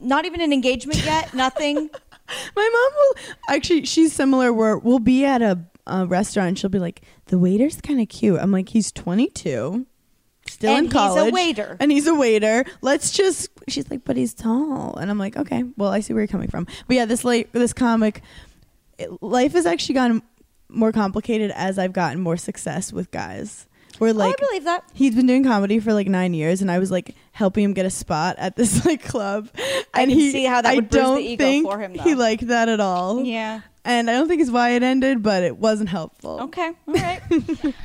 not even an engagement yet <laughs> nothing my mom will actually she's similar where we'll be at a, a restaurant and she'll be like the waiter's kind of cute I'm like he's 22 still and in college he's a waiter and he's a waiter. Let's just. She's like, but he's tall, and I'm like, okay, well, I see where you're coming from. But yeah, this late this comic, it, life has actually gotten more complicated as I've gotten more success with guys. Where like oh, I believe that he's been doing comedy for like nine years, and I was like helping him get a spot at this <laughs> like club. I and can he, see how that I would bruise the don't ego think for him, though. He liked that at all. yeah And I don't think it's why it ended, but it wasn't helpful. Okay, all right. <laughs>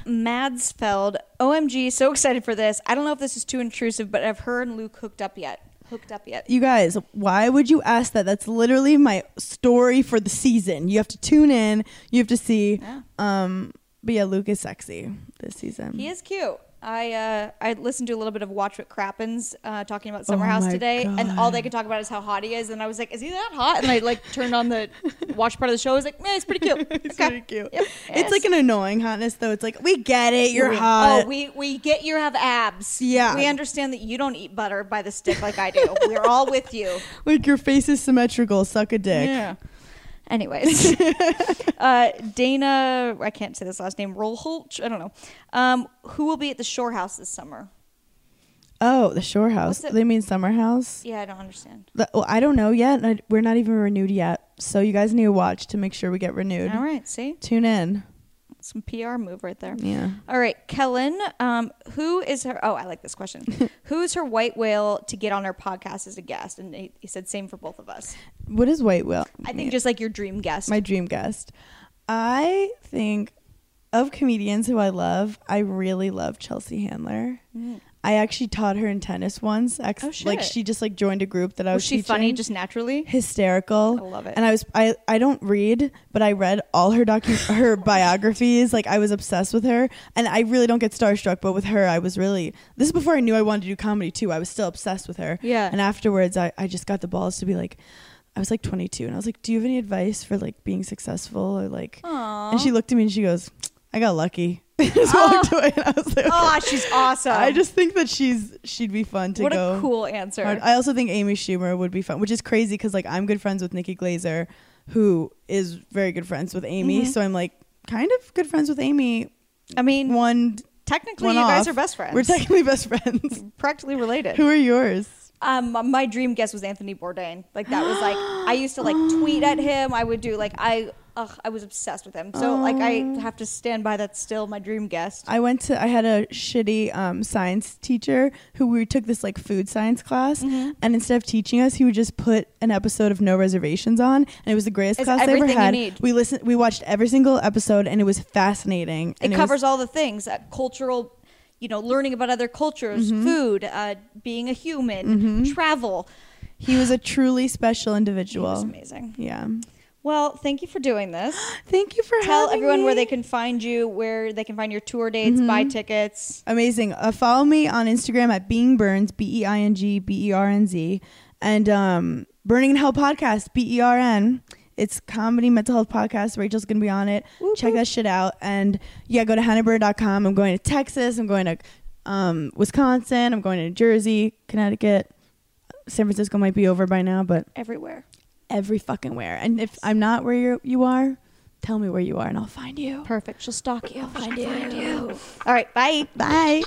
Madsfeld, OMG, so excited for this. I don't know if this is too intrusive, but have her and Luke hooked up yet? Hooked up yet? You guys, why would you ask that? That's literally my story for the season. You have to tune in. You have to see. Yeah. Um, but yeah, Luke is sexy this season. He is cute. I uh, I listened to a little bit of Watch What Crappens uh, talking about Summer Oh House today, and all they could talk about is how hot he is. And I was like, "Is he that hot?" And I like turned on the <laughs> watch part of the show. I was like, "Man, he's pretty cute." <laughs> It's Okay. pretty cute. Yep. It's like an annoying hotness, though. It's like we get it. You're We- hot. Oh, we we get you have abs. Yeah. we understand that you don't eat butter by the stick like I do. We're all with you. <laughs> like your face is symmetrical. Suck a dick. Yeah. Anyways, <laughs> uh, Dana, I can't say this last name, Rolholch, I don't know. Um, who will be at the Shore House this summer? Oh, the shore house. They mean summer house. Yeah, I don't understand. The- well, I don't know yet. I- We're not even renewed yet. So you guys need to watch to make sure we get renewed. All right, see, Tune in. Some PR move right there. Yeah. All right, Kellen, um, who is her? Oh, I like this question. <laughs> Who's her white whale to get on her podcast as a guest? And he, he said same for both of us. What is white whale? I think just like your dream guest. my dream guest. I think of comedians who I love, I really love Chelsea Handler. Mm. I actually taught her in tennis once. Ex- Oh, shit. Like she just like joined a group that I was, was she teaching. funny just naturally? hysterical. I love it. And I was I I don't read, but I read all her docu her <laughs> biographies. Like I was obsessed with her, and I really don't get starstruck. But with her, I was really. This is before I knew I wanted to do comedy too. I was still obsessed with her. Yeah. And afterwards, I I just got the balls to be like. I was like 22 and I was like, "Do you have any advice for like being successful or like?" Aww. And she looked at me and she goes, "I got lucky." <laughs> just walked away and I was like, Oh, she's awesome. I just think that she's she'd be fun to what go. a cool answer. hard. I also think Amy Schumer would be fun, which is crazy because like I'm good friends with Nikki Glazer, who is very good friends with Amy. Mhm. So I'm like kind of good friends with Amy. I mean, One, technically, one you guys off. are best friends. we're technically best friends. <laughs> practically related. who are yours? Um, my dream guest was Anthony Bourdain. Like that was like I used to like tweet at <gasps> him. I would do like I, ugh, I was obsessed with him. So like I have to stand by. That's still my dream guest. I went to I had a shitty um, science teacher who we took this like food science class, Mm-hmm. and instead of teaching us, he would just put an episode of No Reservations on, and it was the greatest It's class I ever everything you had. need. We listened, we watched every single episode, and it was fascinating. It And was- covers all the things: uh, cultural, you know, learning about other cultures, Mm-hmm. food, uh, being a human, travel. He was a truly special individual. was amazing. Yeah. Well, thank you for doing this. Thank you for Tell everyone where they can find you, where they can find your tour dates, buy Mm-hmm. tickets. Amazing. Uh, follow me on Instagram at Being Bernz, B E I N G B E R N Z, and um, Berning in Hell podcast, B E R N. It's comedy mental health podcast. Rachael's gonna be on it. Whoop, Check that shit out. And yeah, go to hannahburn.com. I'm going to Texas. I'm going to um, Wisconsin. I'm going to New Jersey, Connecticut. San Francisco might be over by now, but Everywhere. Every fucking where. And if I'm not where you you are, tell me where you are, and I'll find you. Perfect. She'll stalk you. I'll find you. All right. Bye. Bye.